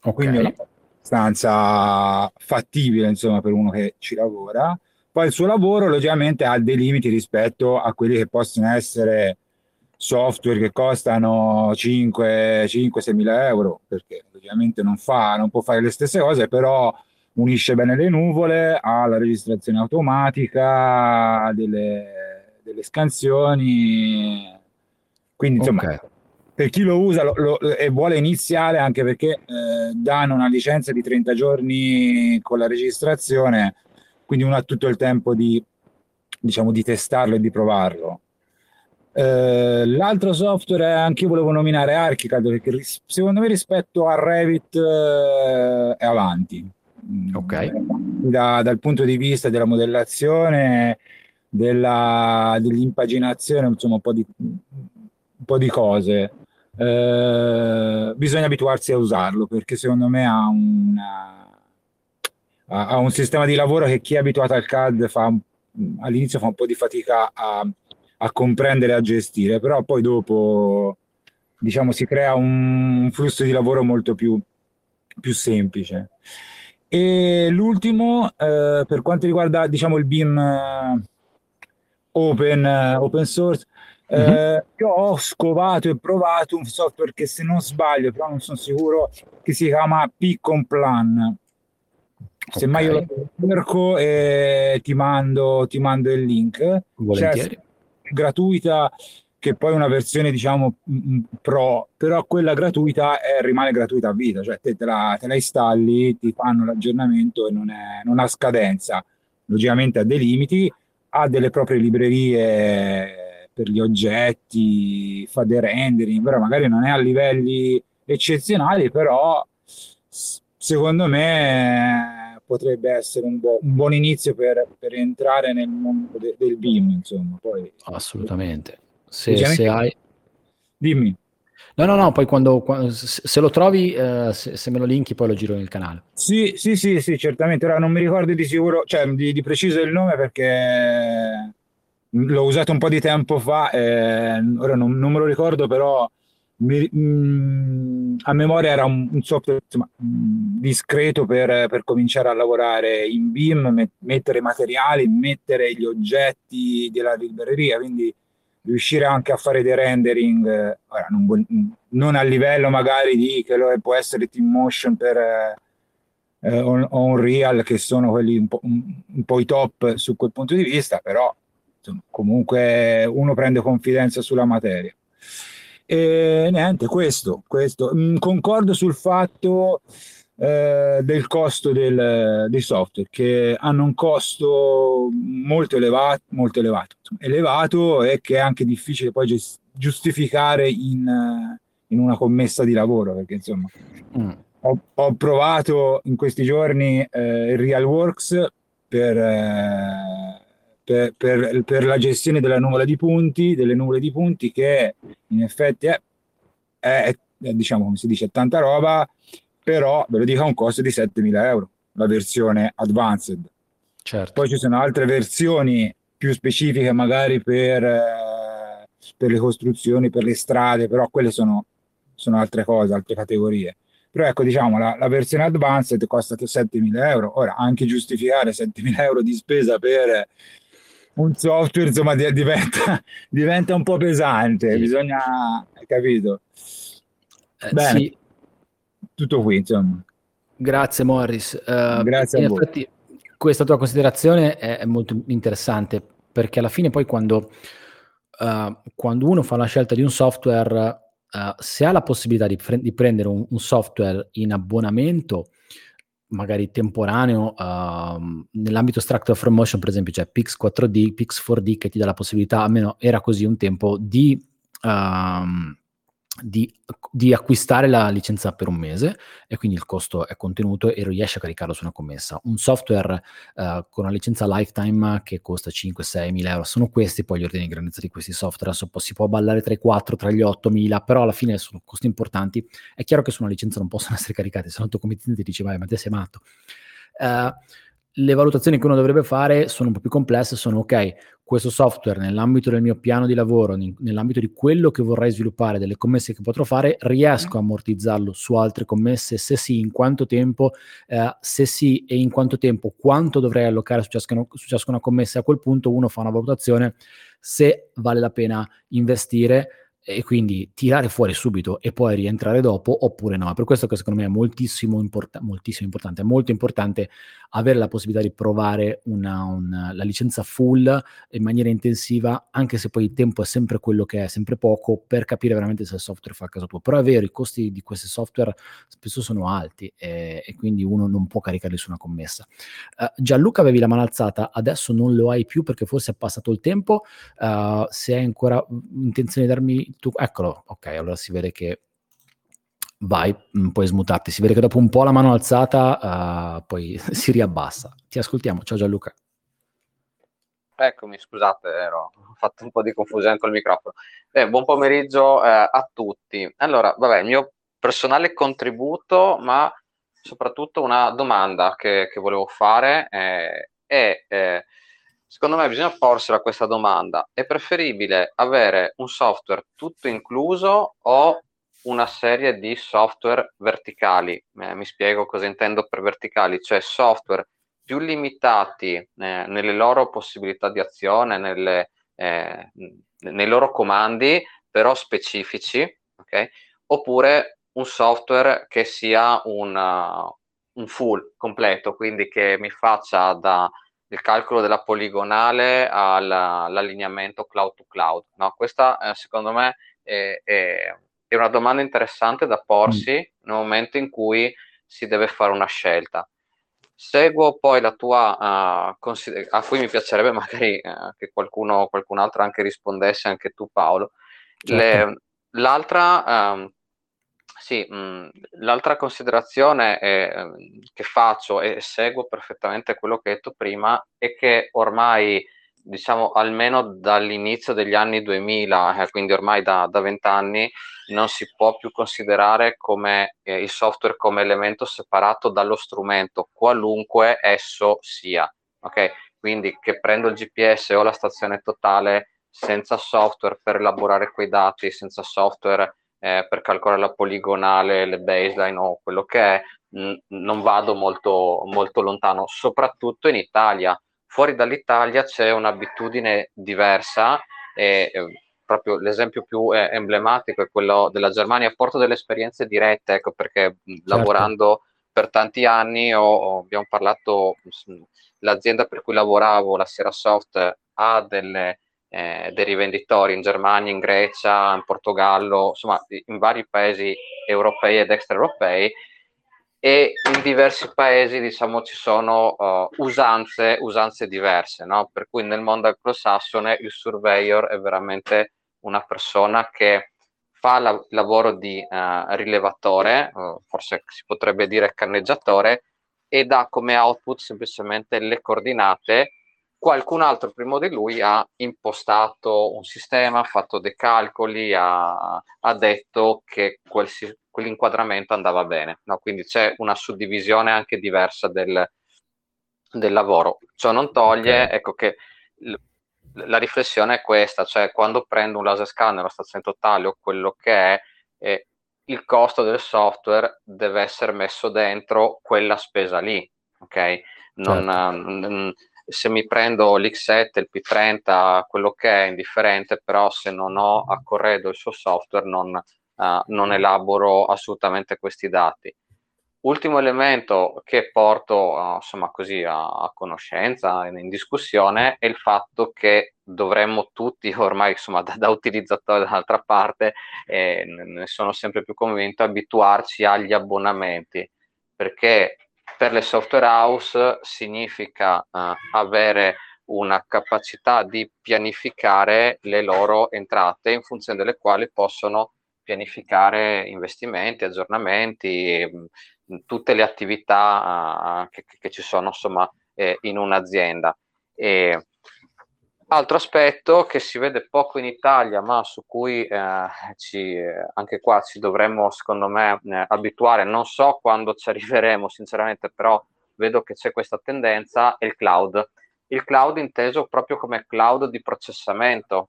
okay. quindi è abbastanza fattibile insomma per uno che ci lavora poi il suo lavoro logicamente ha dei limiti rispetto a quelli che possono essere software che costano 5-6 mila euro, perché logicamente non, fa, non può fare le stesse cose, però unisce bene le nuvole, ha la registrazione automatica delle, delle scansioni. Quindi insomma, okay. per chi lo usa lo, lo, e vuole iniziare, anche perché eh, danno una licenza di 30 giorni con la registrazione, quindi uno ha tutto il tempo di, diciamo, di testarlo e di provarlo. Eh, l'altro software è, anche io volevo nominare Archicad perché ris- secondo me rispetto a Revit eh, è avanti. Ok. Da, dal punto di vista della modellazione, della, dell'impaginazione, insomma un po' di, un po di cose. Eh, bisogna abituarsi a usarlo perché secondo me ha una ha un sistema di lavoro che chi è abituato al CAD fa, all'inizio fa un po' di fatica a, a comprendere e a gestire, però poi dopo diciamo, si crea un, un flusso di lavoro molto più, più semplice. E l'ultimo, eh, per quanto riguarda diciamo, il BIM eh, open, eh, open source, mm-hmm. io ho scovato e provato un software che se non sbaglio, però non sono sicuro, che si chiama Piccon Plan. Semmai okay. io lo cerco e ti mando, ti mando il link. Volentieri. Cioè, gratuita che poi una versione diciamo pro, però quella gratuita è, rimane gratuita a vita, cioè te, te, la, te la installi, ti fanno l'aggiornamento e non, è, non ha scadenza, logicamente ha dei limiti, ha delle proprie librerie per gli oggetti, fa dei rendering, però magari non è a livelli eccezionali, però secondo me potrebbe essere un, bu- un buon inizio per, per, entrare nel mondo de- del BIM, insomma. Poi, Assolutamente. Se, se hai... Dimmi. No, no, no, poi quando, quando se lo trovi, eh, se, se, me lo linki, poi lo giro nel canale. Sì, sì, sì, sì, certamente. Ora non mi ricordo di sicuro, cioè di, di preciso il nome perché l'ho usato un po' di tempo fa, eh, ora non, non, me lo ricordo, però mi, mh, mm, a memoria era un, un software insomma, mm, discreto per, per, cominciare a lavorare in BIM, met, mettere materiali, mettere gli oggetti della libreria, quindi riuscire anche a fare dei rendering, eh, non, non, a livello magari di che lo, può essere Team Motion per eh, on, Unreal, che sono quelli un po', un, un po', i top su quel punto di vista, però insomma, comunque uno prende confidenza sulla materia. E niente, questo, questo. Mm, concordo sul fatto eh, del costo del, dei software che hanno un costo molto elevato, molto elevato, elevato e che è anche difficile poi giustificare in, in una commessa di lavoro perché insomma mm. ho, ho, provato in questi giorni eh, il RealWorks per, eh, per, per, per, la gestione della nuvola di punti, delle nuvole di punti che in effetti è, è, è diciamo come si dice, tanta roba però ve lo dico a un costo di 7.000 euro, la versione advanced. Certo. Poi ci sono altre versioni più specifiche magari per, eh, per le costruzioni, per le strade, però quelle sono, sono altre cose, altre categorie. Però ecco, diciamo, la, la versione advanced costa 7.000 euro. Ora, anche giustificare 7.000 euro di spesa per un software, insomma, diventa, diventa un po' pesante, sì. bisogna, capito? Eh, Bene. Sì, tutto qui, insomma. Grazie Morris. Uh, Grazie a voi. Effetti, questa tua considerazione è, è, molto interessante perché alla fine poi quando, uh, quando uno fa la scelta di un software, uh, se ha la possibilità di, pre- di prendere un, un, software in abbonamento, magari temporaneo, uh, nell'ambito Structure from Motion per esempio c'è Pix 4D, Pix 4D che ti dà la possibilità, almeno era così un tempo, di... Uh, di, di, acquistare la licenza per un mese e quindi il costo è contenuto e riesci a caricarlo su una commessa. Un software uh, con una licenza lifetime che costa 5-6 mila euro, sono questi poi gli ordini di grandezza di questi software, Adesso si può ballare tra i 4, tra gli 8 mila, però alla fine sono costi importanti. È chiaro che su una licenza non possono essere caricati, se no il tuo committente ti dice vai ma te sei matto. Uh, le valutazioni che uno dovrebbe fare sono un po' più complesse, sono ok, questo software nell'ambito del mio piano di lavoro, nell'ambito di quello che vorrei sviluppare, delle commesse che potrò fare, riesco a ammortizzarlo su altre commesse? Se sì, in quanto tempo? Eh, se sì, e in quanto tempo? Quanto dovrei allocare su ciascuna, su ciascuna commessa? A quel punto uno fa una valutazione se vale la pena investire e quindi tirare fuori subito e poi rientrare dopo oppure no. Per questo che secondo me è moltissimo, import- moltissimo importante, è molto importante avere la possibilità di provare una, una, la licenza full in maniera intensiva, anche se poi il tempo è sempre quello che è, sempre poco, per capire veramente se il software fa a caso tuo. Però è vero, i costi di questi software spesso sono alti e, e quindi uno non può caricarli su una commessa. Uh, Gianluca avevi la mano alzata, adesso non lo hai più perché forse è passato il tempo. Uh, se hai ancora intenzione di darmi tu, eccolo, ok, allora si vede che vai, mm, puoi smutarti. Si vede che dopo un po' la mano alzata uh, poi si riabbassa. Ti ascoltiamo. Ciao Gianluca. Eccomi, scusate, ero, ho fatto un po' di confusione col microfono. Eh, buon pomeriggio eh, a tutti. Allora, vabbè, il mio personale contributo, ma soprattutto una domanda che, che volevo fare eh, è, eh, secondo me bisogna porsela questa domanda, è preferibile avere un software tutto incluso o una serie di software verticali. Eh, mi spiego cosa intendo per verticali, cioè software più limitati eh, nelle loro possibilità di azione, nelle, eh, nei loro comandi, però specifici, okay? oppure un software che sia una, un full completo, quindi che mi faccia dal calcolo della poligonale all'allineamento cloud to cloud. No? Questa eh, secondo me è, è, è, una domanda interessante da porsi mm. nel momento in cui si deve fare una scelta. Seguo poi la tua, uh, consider- a cui mi piacerebbe magari uh, che qualcuno, qualcun altro anche rispondesse, anche tu Paolo. Certo. Le, l'altra, um, sì, mh, l'altra considerazione è, ehm, che faccio e seguo perfettamente quello che hai detto prima è che ormai diciamo almeno dall'inizio degli anni 2000, eh, quindi ormai da, da 20 anni, non si può più considerare come eh, il software come elemento separato dallo strumento, qualunque esso sia. Ok? Quindi che prendo il GPS o la stazione totale senza software per elaborare quei dati, senza software eh, per calcolare la poligonale, le baseline o quello che è, mh, non vado molto, molto lontano, soprattutto in Italia Fuori dall'Italia c'è un'abitudine diversa e eh, proprio l'esempio più eh, emblematico è quello della Germania. Porto delle esperienze dirette, ecco perché certo. lavorando per tanti anni ho, ho, abbiamo parlato, l'azienda per cui lavoravo, la Sierra Soft, ha delle, eh, dei rivenditori in Germania, in Grecia, in Portogallo, insomma in vari paesi europei ed extraeuropei e in diversi paesi diciamo ci sono uh, usanze, usanze diverse, no? per cui nel mondo anglosassone il surveyor è veramente una persona che fa il lavoro di uh, rilevatore, uh, forse si potrebbe dire canneggiatore, e dà come output semplicemente le coordinate. Qualcun altro prima di lui ha impostato un sistema, ha fatto dei calcoli, ha, ha detto che quel, quell'inquadramento andava bene. No? Quindi c'è una suddivisione anche diversa del, del lavoro. Ciò non toglie okay. ecco, che l- la riflessione è questa, cioè quando prendo un laser scanner, una stazione totale o quello che è, eh, il costo del software deve essere messo dentro quella spesa lì, ok? Non, certo. Se mi prendo l'X7, il P30, quello che è indifferente, però se non ho a corredo il suo software non, uh, non elaboro assolutamente questi dati. Ultimo elemento che porto uh, insomma così a, a conoscenza in, in, discussione è il fatto che dovremmo tutti ormai insomma da, da utilizzatori dall'altra parte e ne sono sempre più convinto abituarci agli abbonamenti perché per le software house significa uh, avere una capacità di pianificare le loro entrate in funzione delle quali possono pianificare investimenti, aggiornamenti, mh, tutte le attività uh, che, che, ci sono insomma eh, in un'azienda. E, altro aspetto che si vede poco in Italia, ma su cui eh, ci, anche qua ci dovremmo, secondo me, eh, abituare. Non so quando ci arriveremo, sinceramente, però vedo che c'è questa tendenza, è il cloud. Il cloud inteso proprio come cloud di processamento.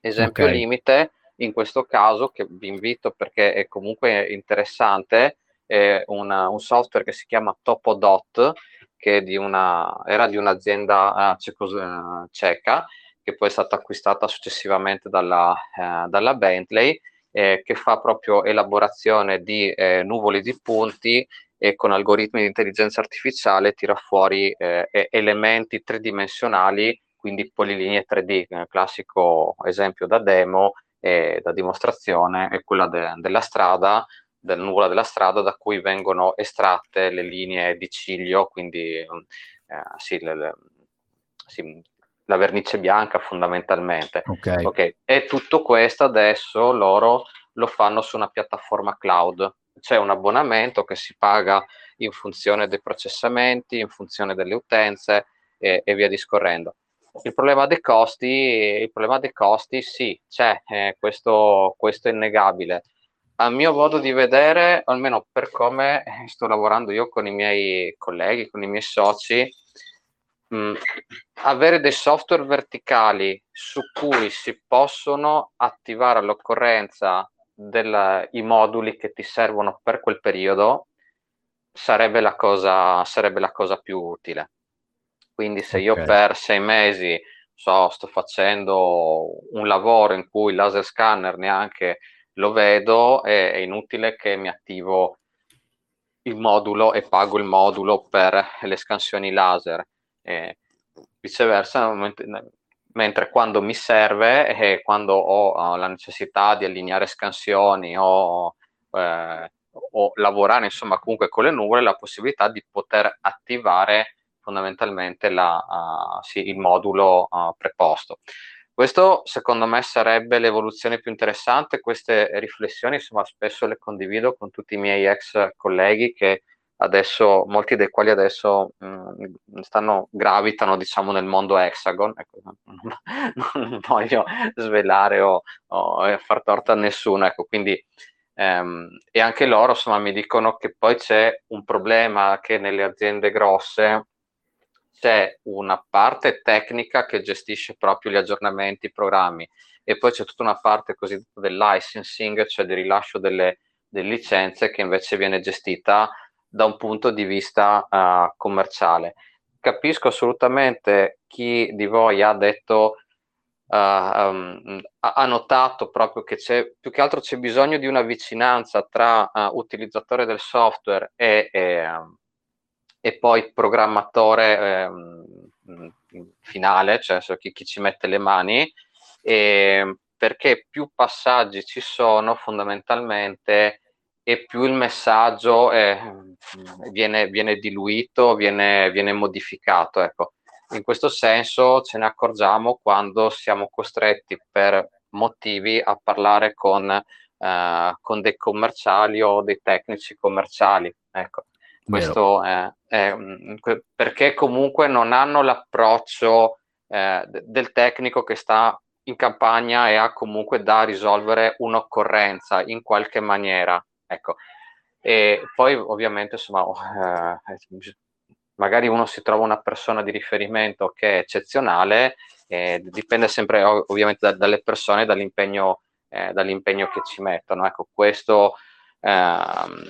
Esempio okay. limite, in questo caso, che vi invito perché è comunque interessante, è una, un software che si chiama Topodot, che di una, era di un'azienda uh, ceca, che poi è stata acquistata successivamente dalla, uh, dalla Bentley, eh, che fa proprio elaborazione di eh, nuvoli di punti e con algoritmi di intelligenza artificiale tira fuori eh, elementi tridimensionali, quindi polilinee 3D, classico esempio da demo, e da dimostrazione è quella de- della strada, del nuvola della strada da cui vengono estratte le linee di ciglio, quindi eh, sì, le, le, sì, la vernice bianca fondamentalmente. Okay. Okay. E tutto questo adesso loro lo fanno su una piattaforma cloud. C'è un abbonamento che si paga in funzione dei processamenti, in funzione delle utenze e, e via discorrendo. Il problema dei costi, il problema dei costi sì, c'è, eh, questo, questo, è innegabile. A mio modo di vedere, almeno per come sto lavorando io con i miei colleghi, con i miei soci, mh, mm, avere dei software verticali su cui si possono attivare all'occorrenza dei moduli che ti servono per quel periodo sarebbe la cosa, sarebbe la cosa più utile. Quindi se okay. io per sei mesi so, sto facendo un lavoro in cui il laser scanner neanche lo vedo, è, è inutile che mi attivo il modulo e pago il modulo per le scansioni laser. E viceversa, mentre quando mi serve e quando ho la necessità di allineare scansioni o, eh, o lavorare insomma comunque con le nuvole, la possibilità di poter attivare fondamentalmente la, uh, sì, il modulo uh, preposto. Questo secondo me sarebbe l'evoluzione più interessante, queste riflessioni insomma spesso le condivido con tutti i miei ex colleghi che adesso, molti dei quali adesso mh, mm, stanno, gravitano diciamo nel mondo hexagon, ecco, non, voglio svelare o, o, far torto a nessuno, ecco, quindi ehm, e anche loro insomma mi dicono che poi c'è un problema che nelle aziende grosse c'è una parte tecnica che gestisce proprio gli aggiornamenti, i programmi, e poi c'è tutta una parte cosiddetta del licensing, cioè del rilascio delle, delle licenze, che invece viene gestita da un punto di vista uh, commerciale. Capisco assolutamente chi di voi ha detto, uh, um, ha notato proprio che c'è, più che altro c'è bisogno di una vicinanza tra uh, utilizzatore del software e, e um, e poi programmatore eh, finale, cioè chi, chi, ci mette le mani, e perché più passaggi ci sono fondamentalmente e più il messaggio è, viene, viene, diluito, viene, viene modificato. Ecco. In questo senso ce ne accorgiamo quando siamo costretti per motivi a parlare con, eh, con dei commerciali o dei tecnici commerciali. Ecco. Questo è, è, mm, perché comunque non hanno l'approccio eh, del tecnico che sta in campagna e ha comunque da risolvere un'occorrenza in qualche maniera. Ecco. E poi ovviamente insomma, eh, magari uno si trova una persona di riferimento che è eccezionale, eh, dipende sempre ovviamente da, dalle persone, dall'impegno, eh, dall'impegno che ci mettono. Ecco, questo ehm,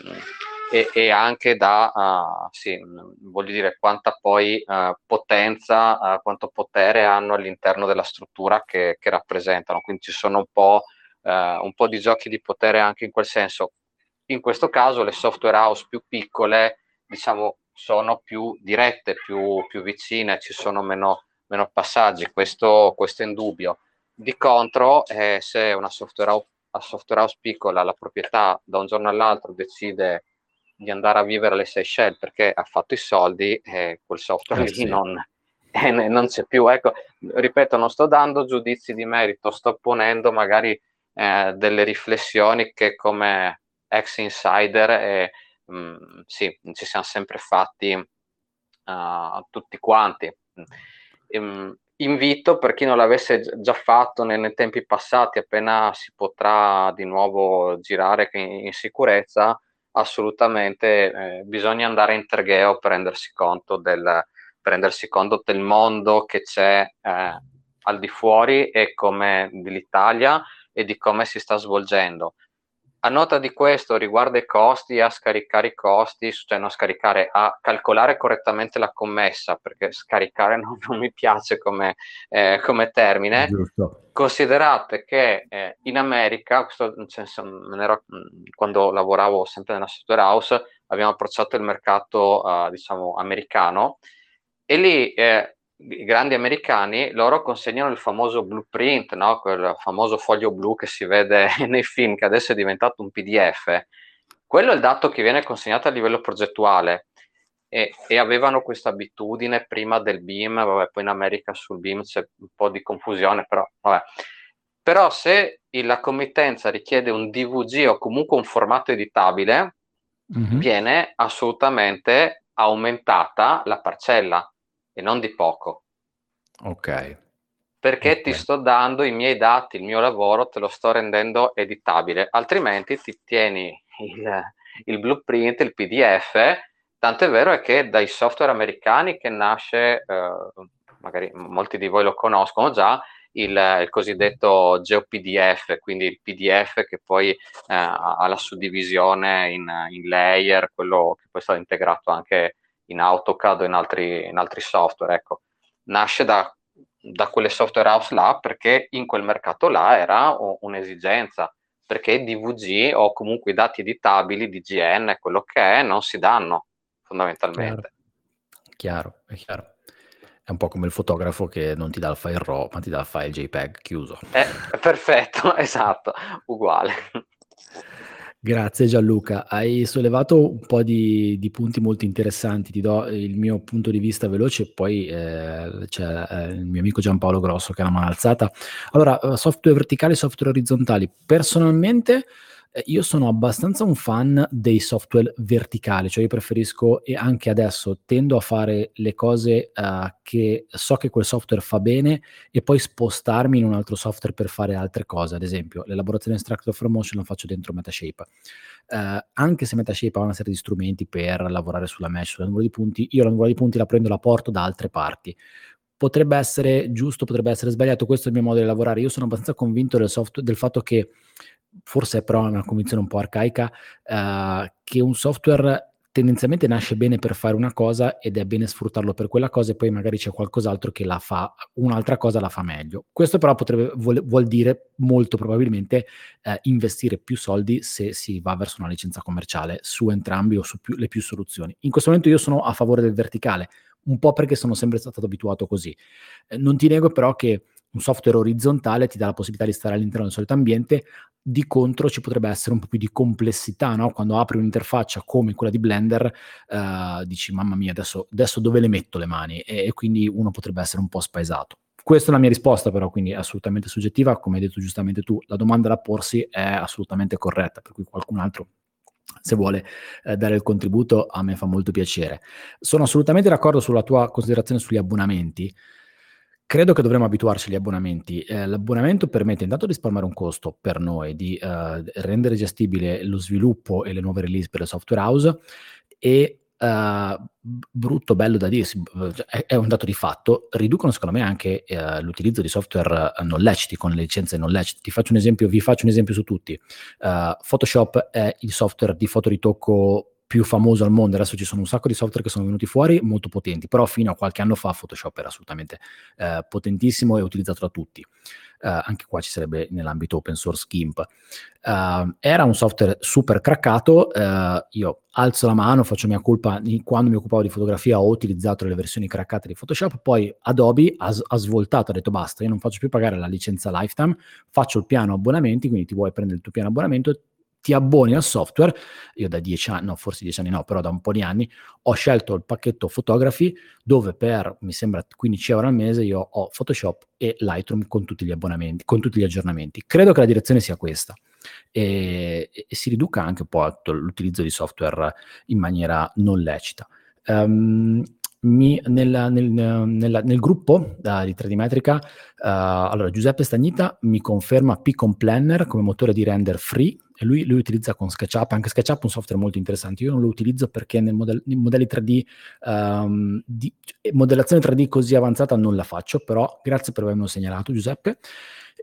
e, e anche da, uh, sì, voglio dire, quanta poi uh, potenza, uh, quanto potere hanno all'interno della struttura che, che rappresentano. Quindi ci sono un po', un po' di giochi di potere anche in quel senso. In questo caso le software house più piccole, diciamo, sono più dirette, più, più vicine, ci sono meno, meno passaggi, questo, questo, è indubbio. Di contro, eh, se una software house, software house piccola, la proprietà da un giorno all'altro decide di andare a vivere alle Seychelles perché ha fatto i soldi e quel software eh, lì sì. non, eh, non, c'è più. Ecco, ripeto, non sto dando giudizi di merito, sto ponendo magari eh, delle riflessioni che come ex insider eh, mh, sì, ci siamo sempre fatti uh, tutti quanti. Mh, invito per chi non l'avesse già fatto nei, nei, tempi passati, appena si potrà di nuovo girare in, in sicurezza, assolutamente eh, bisogna andare in Tergheo per rendersi conto del, rendersi conto del mondo che c'è eh, al di fuori e come dell'Italia e di come si sta svolgendo. A nota di questo, riguardo ai costi, a scaricare i costi, cioè non scaricare, a calcolare correttamente la commessa, perché scaricare non, non mi piace come, eh, come termine. Giusto. Considerate che eh, in America, questo, senso, ero, quando lavoravo sempre nella software house, abbiamo approcciato il mercato, uh, diciamo, americano, e lì eh, i grandi americani, loro consegnano il famoso blueprint, no? quel famoso foglio blu che si vede nei film, che adesso è diventato un PDF. Quello è il dato che viene consegnato a livello progettuale e, e avevano questa abitudine prima del BIM, vabbè, poi in America sul BIM c'è un po' di confusione, però, vabbè. però se la committenza richiede un DVG o comunque un formato editabile, mm-hmm. viene assolutamente aumentata la parcella e non di poco. Ok. Perché okay. ti sto dando i miei dati, il mio lavoro, te lo sto rendendo editabile, altrimenti ti tieni il, il blueprint, il PDF, tant'è vero è che dai software americani che nasce, eh, magari molti di voi lo conoscono già, il, il cosiddetto GeoPDF, quindi il PDF che poi eh, ha la suddivisione in, in, layer, quello che poi è stato integrato anche in AutoCAD o in altri, in altri software. Ecco. Nasce da, da quelle software house là perché in quel mercato là era un'esigenza perché DVG o comunque i dati editabili di GN, quello che è, non si danno fondamentalmente. Chiaro, chiaro è chiaro. È un po' come il fotografo che non ti dà il file RAW, ma ti dà il file JPEG chiuso. Eh, perfetto, esatto, uguale. Grazie Gianluca, hai sollevato un po' di, di, punti molto interessanti, ti do il mio punto di vista veloce, poi eh, c'è eh, il mio amico Giampaolo Grosso che ha la mano alzata. Allora, eh, software verticali e software orizzontali. Personalmente io sono abbastanza un fan dei software verticali, cioè io preferisco e anche adesso tendo a fare le cose uh, che so che quel software fa bene e poi spostarmi in un altro software per fare altre cose. Ad esempio, l'elaborazione extractor from motion la faccio dentro Metashape. Uh, anche se Metashape ha una serie di strumenti per lavorare sulla mesh, sulla numero di punti, io la numero di punti la prendo e la porto da altre parti potrebbe essere giusto, potrebbe essere sbagliato, questo è il mio modo di lavorare. Io sono abbastanza convinto del, software, del fatto che forse è però una convinzione un po' arcaica, eh, che un software tendenzialmente nasce bene per fare una cosa ed è bene sfruttarlo per quella cosa e poi magari c'è qualcos'altro che la fa, un'altra cosa la fa meglio. Questo però potrebbe, vuol, vuol dire molto probabilmente eh, investire più soldi se si va verso una licenza commerciale su entrambi o su più, le più soluzioni. In questo momento io sono a favore del verticale, un po' perché sono sempre stato abituato così. Eh, non ti nego però che un software orizzontale ti dà la possibilità di stare all'interno del solito ambiente, di contro ci potrebbe essere un po' più di complessità, no? quando apri un'interfaccia come quella di Blender, eh, dici mamma mia, adesso, adesso, dove le metto le mani? E, e, quindi uno potrebbe essere un po' spaesato. Questa è la mia risposta però, quindi è assolutamente soggettiva, come hai detto giustamente tu, la domanda da porsi è assolutamente corretta, per cui qualcun altro se vuole eh, dare il contributo a me fa molto piacere. Sono assolutamente d'accordo sulla tua considerazione sugli abbonamenti, Credo che dovremmo abituarci agli abbonamenti. Eh, l'abbonamento permette intanto di risparmiare un costo per noi, di eh, rendere gestibile lo sviluppo e le nuove release per le software house e Uh, brutto, bello da dirsi, è, un dato di fatto, riducono secondo me anche uh, l'utilizzo di software non leciti con le licenze non lecite. Ti faccio un esempio, vi faccio un esempio su tutti. Uh, Photoshop è il software di fotoritocco più famoso al mondo, adesso ci sono un sacco di software che sono venuti fuori molto potenti, però fino a qualche anno fa Photoshop era assolutamente eh, potentissimo e utilizzato da tutti. Uh, anche qua ci sarebbe nell'ambito open source GIMP. Uh, era un software super craccato, uh, io alzo la mano, faccio mia colpa, quando mi occupavo di fotografia ho utilizzato le versioni craccate di Photoshop, poi Adobe ha, ha svoltato, ha detto basta, io non faccio più pagare la licenza lifetime, faccio il piano abbonamenti, quindi ti vuoi prendere il tuo piano abbonamento, ti abboni al software, io da dieci anni, no, forse dieci anni no, però da un po' di anni, ho scelto il pacchetto fotografi dove per, mi sembra, 15 euro al mese io ho Photoshop e Lightroom con tutti gli abbonamenti, con tutti gli aggiornamenti. Credo che la direzione sia questa e, e si riduca anche un po' l'utilizzo di software in maniera non lecita. Um, mi, nel, nel, nel, nel, gruppo uh, di 3D Metrica, uh, allora Giuseppe Stagnita mi conferma Picon Planner come motore di render free lui, lui, utilizza con SketchUp, anche SketchUp è un software molto interessante, io non lo utilizzo perché nel model, nei modelli 3D, um, ehm, di, modellazione 3D così avanzata non la faccio, però grazie per avermelo segnalato Giuseppe.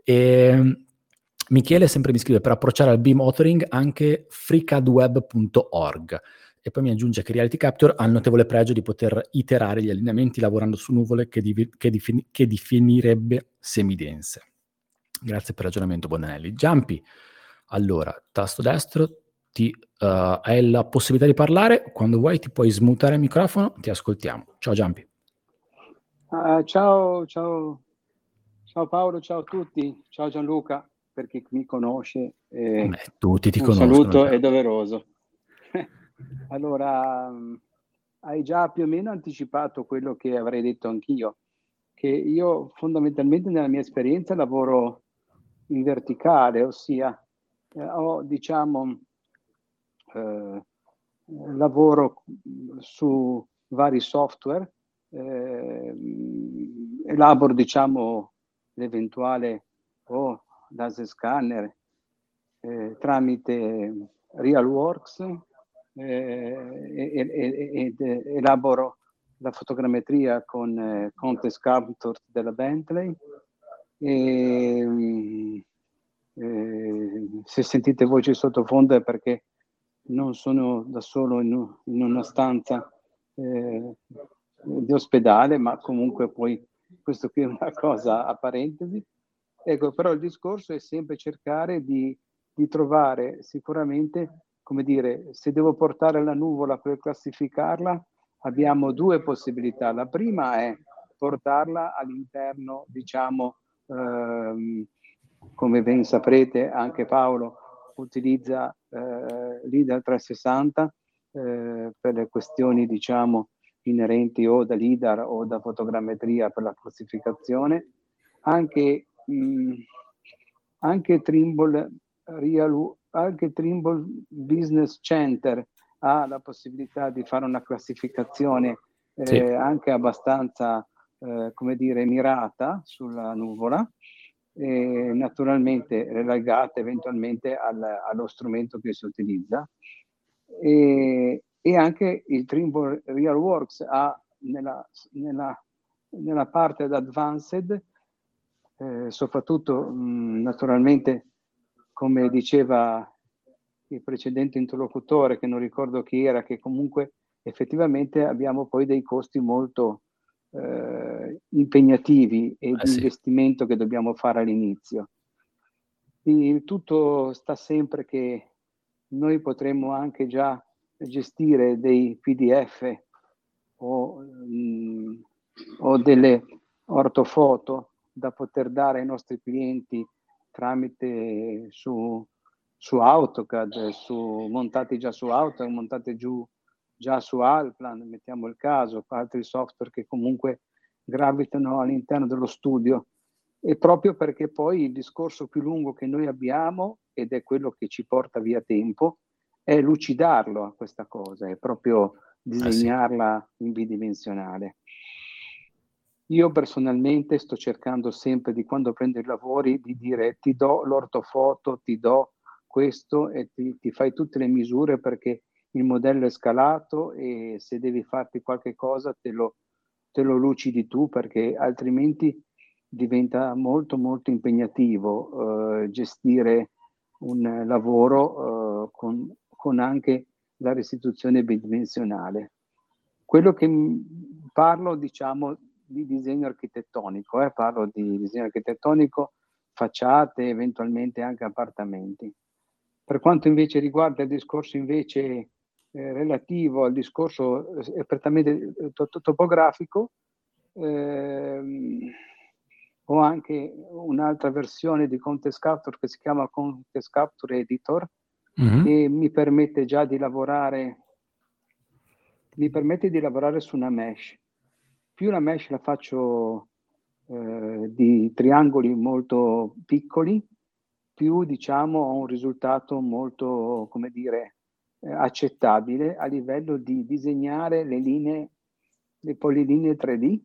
E, Michele sempre mi scrive per approcciare al beam authoring anche freecadweb.org e poi mi aggiunge che Reality Capture ha il notevole pregio di poter iterare gli allineamenti lavorando su nuvole che, divi- che, defini- che definirebbe semidense. Grazie per il ragionamento, Bonanelli. Giampi, allora, tasto destro, ti, uh, hai la possibilità di parlare, quando vuoi ti puoi smutare il microfono, ti ascoltiamo. Ciao Giampi. Uh, ciao, ciao, ciao Paolo, ciao a tutti, ciao Gianluca, per chi mi conosce. Eh, Beh, tutti ti conoscono. Un saluto è doveroso. Allora, mm, hai già più o meno anticipato quello che avrei detto anch'io, che io fondamentalmente nella mia esperienza lavoro in verticale, ossia eh, ho, diciamo, eh, lavoro su vari software, eh, elaboro, diciamo, l'eventuale o oh, laser scanner eh, tramite RealWorks eh, ed elaboro la fotogrammetria con eh, Contest Capture della Bentley E, eh, se sentite voci sottofondo è perché non sono da solo in, in una stanza eh, di ospedale, ma comunque poi questo qui è una cosa a parentesi. Ecco, però il discorso è sempre cercare di, di trovare sicuramente, come dire, se devo portare la nuvola per classificarla, abbiamo due possibilità. La prima è portarla all'interno, diciamo, ehm, come ben saprete, anche Paolo utilizza eh, l'IDA 360 eh, per le questioni, diciamo, inerenti o da LIDAR o da fotogrammetria per la classificazione. Anche, mh, anche, Trimble, Real, anche Trimble Business Center ha la possibilità di fare una classificazione eh, sì. anche abbastanza, eh, come dire, mirata sulla nuvola e naturalmente relegate eventualmente al, allo strumento che si utilizza. E, e anche il Trimble RealWorks ha nella, nella, nella parte ad advanced, eh, soprattutto mh, naturalmente come diceva il precedente interlocutore, che non ricordo chi era, che comunque effettivamente abbiamo poi dei costi molto eh, impegnativi e ah, di sì. investimento che dobbiamo fare all'inizio. Il tutto sta sempre che noi potremmo anche già gestire dei PDF o, mh, mm, o delle ortofoto da poter dare ai nostri clienti tramite su, su AutoCAD, su, montati già su AutoCAD, montati giù già su Alplan, mettiamo il caso, altri software che comunque gravitano all'interno dello studio. E proprio perché poi il discorso più lungo che noi abbiamo, ed è quello che ci porta via tempo, è lucidarlo a questa cosa, è proprio disegnarla ah, sì. in bidimensionale. Io personalmente sto cercando sempre di quando prendo i lavori di dire ti do l'ortofoto, ti do questo e ti, ti fai tutte le misure perché il modello è scalato e se devi farti qualche cosa te lo, te lo lucidi tu perché altrimenti diventa molto molto impegnativo eh, gestire un lavoro eh, con con anche la restituzione bidimensionale. Quello che parlo, diciamo, di disegno architettonico, eh, parlo di disegno architettonico, facciate, eventualmente anche appartamenti. Per quanto invece riguarda il discorso invece eh, relativo al discorso eh, prettamente eh, topografico, ehm, ho anche un'altra versione di Contest Capture che si chiama Contest Capture Editor, mm-hmm. e mi permette già di lavorare, mi permette di lavorare su una mesh. Più la mesh la faccio eh, di triangoli molto piccoli, più diciamo ho un risultato molto, come dire, eh, accettabile a livello di disegnare le linee, le polilinee 3D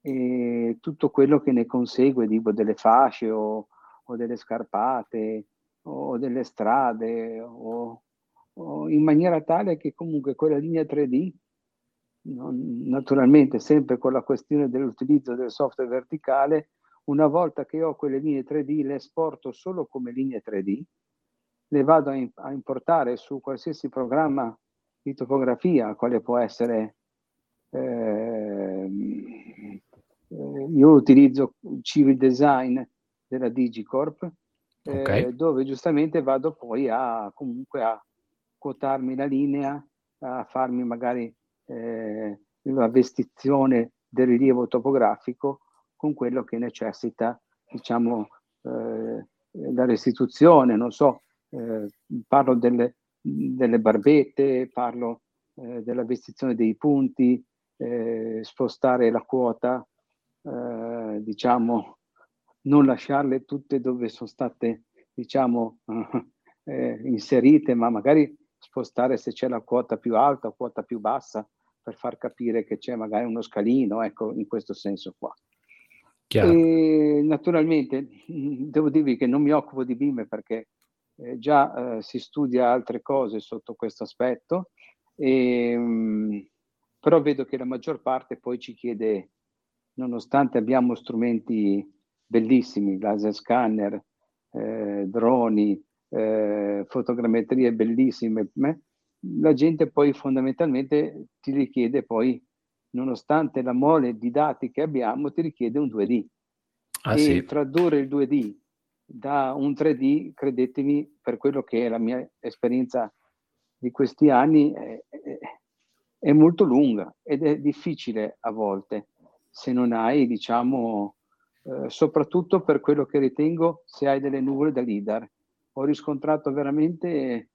e tutto quello che ne consegue, tipo delle fasce o, o delle scarpate o delle strade o, o in maniera tale che comunque quella linea 3D, non, naturalmente sempre con la questione dell'utilizzo del software verticale, una volta che ho quelle linee 3D le esporto solo come linee 3D, le vado a, importare su qualsiasi programma di topografia, quale può essere eh, io utilizzo Civil Design della Digicorp okay. eh, dove giustamente vado poi a comunque a quotarmi la linea, a farmi magari eh, la vestizione del rilievo topografico con quello che necessita, diciamo, eh, la restituzione, non so, eh, parlo delle, delle, barbette, parlo eh, della vestizione dei punti, eh, spostare la quota, eh, diciamo, non lasciarle tutte dove sono state, diciamo, eh, inserite, ma magari spostare se c'è la quota più alta o quota più bassa per far capire che c'è magari uno scalino, ecco, in questo senso qua. E, naturalmente devo dirvi che non mi occupo di BIM perché eh, già eh, si studia altre cose sotto questo aspetto, e, mh, mm, però vedo che la maggior parte poi ci chiede, nonostante abbiamo strumenti bellissimi, laser scanner, eh, droni, eh, fotogrammetrie bellissime, la gente poi fondamentalmente ti richiede poi, nonostante la mole di dati che abbiamo, ti richiede un 2D. Ah, e sì. tradurre il 2D da un 3D, credetemi, per quello che è la mia esperienza di questi anni, è, è, è molto lunga ed è difficile a volte se non hai, diciamo, eh, soprattutto per quello che ritengo se hai delle nuvole da leader. Ho riscontrato veramente eh,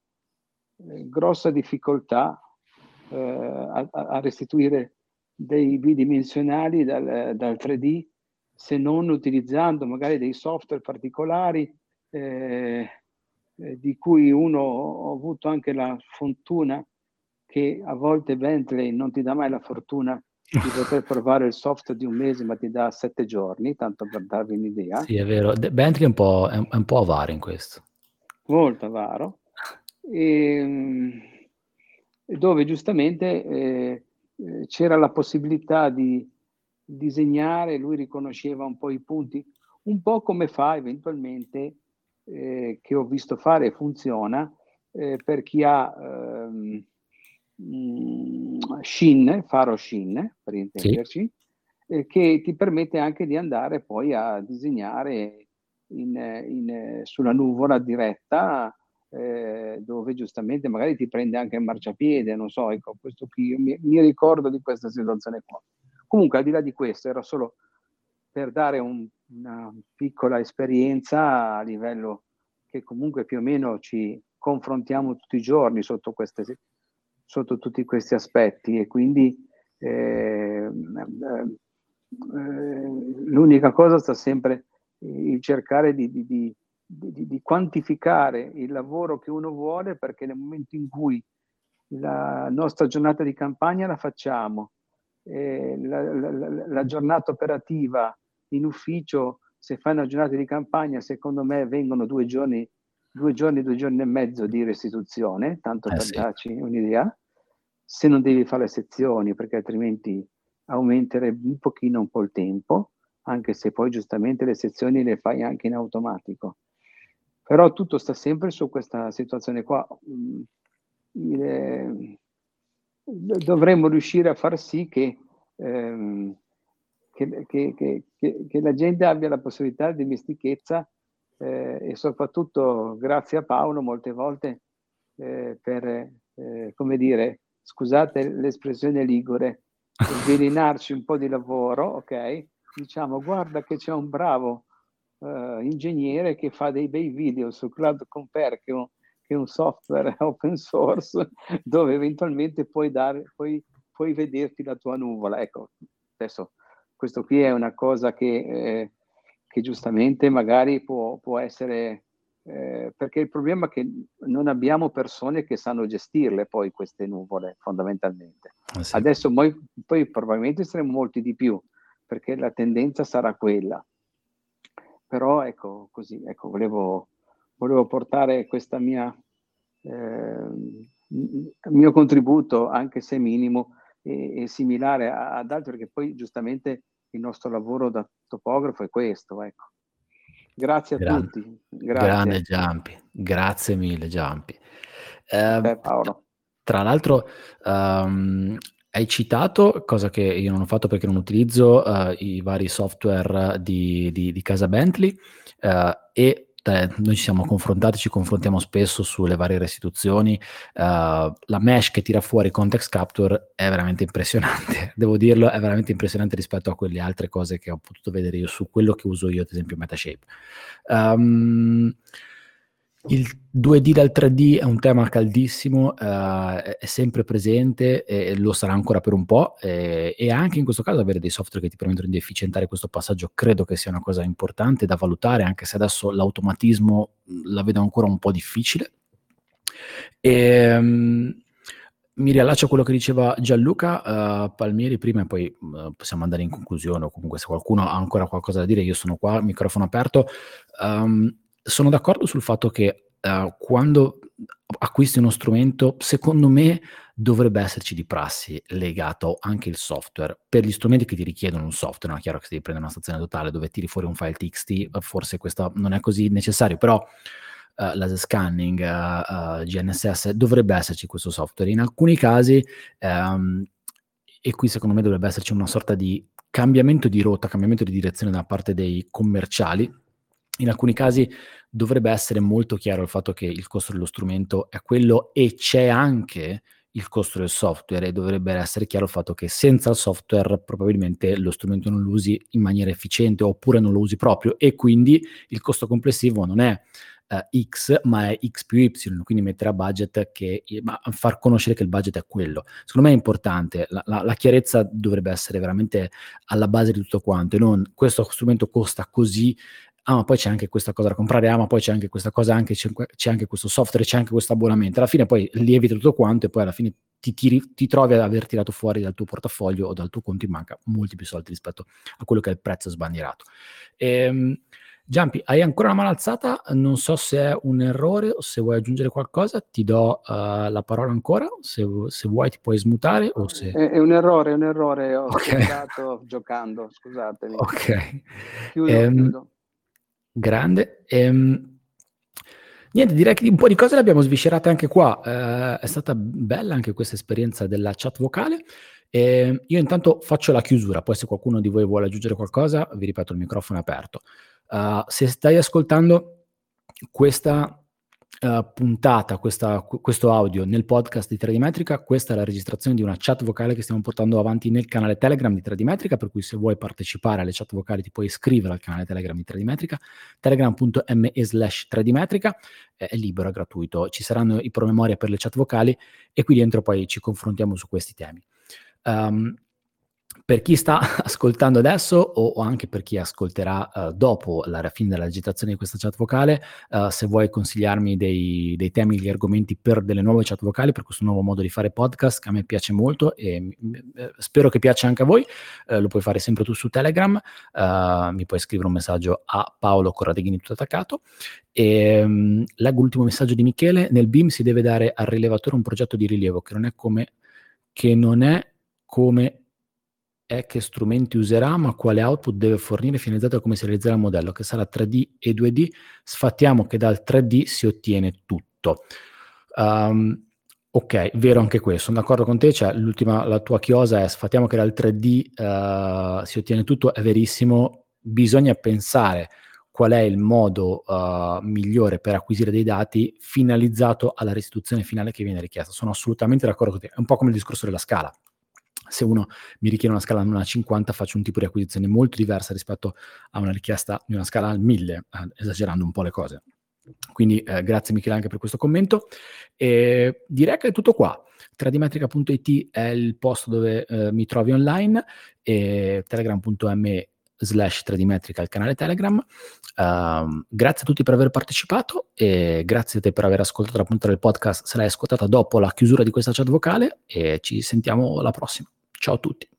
grossa difficoltà eh, a, a, restituire dei bidimensionali dal, dal 3D se non utilizzando magari dei software particolari eh, eh, di cui uno ho avuto anche la fortuna che a volte Bentley non ti dà mai la fortuna di poter provare il software di un mese ma ti dà sette giorni, tanto per darvi un'idea. Sì, è vero. Bentley è un po', è un po avaro in questo. Molto avaro. E, dove giustamente eh, eh c'era la possibilità di disegnare, lui riconosceva un po' i punti, un po' come fa eventualmente, eh, che ho visto fare e funziona, eh, per chi ha ehm, mm, Shin, Faro Shin, per intenderci, sì. eh, che ti permette anche di andare poi a disegnare in, in, sulla nuvola diretta, eh, dove giustamente magari ti prende anche il marciapiede, non so, ecco, questo qui, mi, mi ricordo di questa situazione qua. Comunque, al di là di questo, era solo per dare un, una piccola esperienza a livello che comunque più o meno ci confrontiamo tutti i giorni sotto, queste, sotto tutti questi aspetti. E quindi eh, eh, l'unica cosa sta sempre il cercare di, di, di, di, quantificare il lavoro che uno vuole perché nel momento in cui la nostra giornata di campagna la facciamo eh, la, la, la, giornata operativa in ufficio, se fai una giornata di campagna, secondo me vengono due giorni, due giorni, due giorni e mezzo di restituzione, tanto eh per sì. darci un'idea, se non devi fare le sezioni, perché altrimenti aumenterebbe un pochino un po' il tempo, anche se poi giustamente le sezioni le fai anche in automatico. Però tutto sta sempre su questa situazione qua. Mm, il, dovremmo riuscire a far sì che, ehm, che, che, che, la gente abbia la possibilità di dimestichezza eh, e soprattutto grazie a Paolo molte volte eh, per, eh, come dire, scusate l'espressione ligure, svelenarci un po' di lavoro, ok? Diciamo, guarda che c'è un bravo uh, ingegnere che fa dei bei video su Cloud Compare, che è un, software open source dove eventualmente puoi, dare, puoi, puoi vederti la tua nuvola. Ecco, adesso questo qui è una cosa che, eh, che giustamente magari può, può essere, eh, perché il problema è che non abbiamo persone che sanno gestirle poi queste nuvole fondamentalmente. Ah, sì. Adesso poi, poi probabilmente saremo molti di più, perché la tendenza sarà quella. Però ecco, così, ecco, volevo volevo portare questa mia eh, mio contributo, anche se minimo, e, e similare ad altri, perché poi giustamente il nostro lavoro da topografo è questo. Ecco. Grazie a Gran, tutti. Grazie. Grande Giampi, grazie mille Giampi. Eh, Beh, Paolo. Tra l'altro, um, hai citato, cosa che io non ho fatto perché non utilizzo, uh, i vari software di, di, di casa Bentley uh, e eh, noi ci siamo confrontati, ci confrontiamo spesso sulle varie restituzioni. Uh, la mesh che tira fuori Context Capture è veramente impressionante, devo dirlo, è veramente impressionante rispetto a quelle altre cose che ho potuto vedere io su quello che uso io, ad esempio Metashape. Um, il 2D dal 3D è un tema caldissimo, uh, è sempre presente e lo sarà ancora per un po' e, e, anche in questo caso avere dei software che ti permettono di efficientare questo passaggio credo che sia una cosa importante da valutare anche se adesso l'automatismo la vedo ancora un po' difficile. E, um, mi riallaccio a quello che diceva Gianluca uh, Palmieri prima e poi uh, possiamo andare in conclusione o comunque se qualcuno ha ancora qualcosa da dire io sono qua, microfono aperto. Um, sono d'accordo sul fatto che uh, quando acquisti uno strumento, secondo me dovrebbe esserci di prassi legato anche il software per gli strumenti che ti richiedono un software. No? È chiaro che se devi prendere una stazione totale dove tiri fuori un file TXT, forse questo non è così necessario, però uh, laser scanning, uh, uh, GNSS, dovrebbe esserci questo software. In alcuni casi, um, e qui secondo me dovrebbe esserci una sorta di cambiamento di rotta, cambiamento di direzione da parte dei commerciali. In alcuni casi dovrebbe essere molto chiaro il fatto che il costo dello strumento è quello e c'è anche il costo del software e dovrebbe essere chiaro il fatto che senza il software probabilmente lo strumento non lo usi in maniera efficiente oppure non lo usi proprio e quindi il costo complessivo non è uh, X ma è X più Y, quindi mettere a budget che ma far conoscere che il budget è quello. Secondo me è importante, la, la, la chiarezza dovrebbe essere veramente alla base di tutto quanto e non questo strumento costa così ah ma poi c'è anche questa cosa da comprare, ah ma poi c'è anche questa cosa, anche, c'è, c'è, anche questo software, c'è anche questo abbonamento, alla fine poi lievita tutto quanto e poi alla fine ti, tiri, ti, trovi ad aver tirato fuori dal tuo portafoglio o dal tuo conto in banca molti più soldi rispetto a quello che è il prezzo sbandierato. Ehm, Giampi, hai ancora una mano alzata? Non so se è un errore o se vuoi aggiungere qualcosa, ti do uh, la parola ancora, se, se, vuoi ti puoi smutare o se... È, è un errore, è un errore, ho okay. giocando, scusatemi. Ok. Chiudo, um, chiudo. Grande. Ehm, niente, direi che un po' di cose le abbiamo sviscerate anche qua. Eh, è stata bella anche questa esperienza della chat vocale. Eh, io intanto faccio la chiusura, poi se qualcuno di voi vuole aggiungere qualcosa, vi ripeto, il microfono è aperto. Uh, se stai ascoltando questa uh, puntata, questa, questo audio nel podcast di 3D Metrica, questa è la registrazione di una chat vocale che stiamo portando avanti nel canale Telegram di 3D Metrica, per cui se vuoi partecipare alle chat vocali ti puoi iscrivere al canale Telegram di 3D Metrica, telegram.me slash 3D Metrica, è libero, è gratuito, ci saranno i promemoria per le chat vocali e qui dentro poi ci confrontiamo su questi temi. Um, per chi sta ascoltando adesso o, o anche per chi ascolterà uh, dopo la fine della registrazione di questa chat vocale, uh, se vuoi consigliarmi dei, dei temi, gli argomenti per delle nuove chat vocali, per questo nuovo modo di fare podcast che a me piace molto e eh, spero che piaccia anche a voi, uh, lo puoi fare sempre tu su Telegram, mi puoi scrivere un messaggio a Paolo Corradeghini tutto attaccato. E um, leggo l'ultimo messaggio di Michele, nel BIM si deve dare al rilevatore un progetto di rilievo che non è come, che non è come è che strumenti userà, ma quale output deve fornire finalizzato a come si realizzerà il modello, che sarà 3D e 2D. Sfattiamo che dal 3D si ottiene tutto. Um, ok, vero anche questo, sono d'accordo con te, cioè l'ultima, la tua chiosa è sfattiamo che dal 3D uh, si ottiene tutto, è verissimo, bisogna pensare qual è il modo uh, migliore per acquisire dei dati finalizzato alla restituzione finale che viene richiesta. Sono assolutamente d'accordo con te, è un po' come il discorso della scala se uno mi richiede una scala non a 50 faccio un tipo di acquisizione molto diversa rispetto a una richiesta di una scala al 1000, eh, esagerando un po' le cose. Quindi eh, grazie Michele anche per questo commento. E direi che è tutto qua. 3dmetrica.it è il posto dove eh, mi trovi online e telegram.me slash 3dmetrica il canale Telegram. Uh, grazie a tutti per aver partecipato e grazie a te per aver ascoltato la puntata del podcast se l'hai ascoltata dopo la chiusura di questa chat vocale e ci sentiamo alla prossima. Ciao a tutti.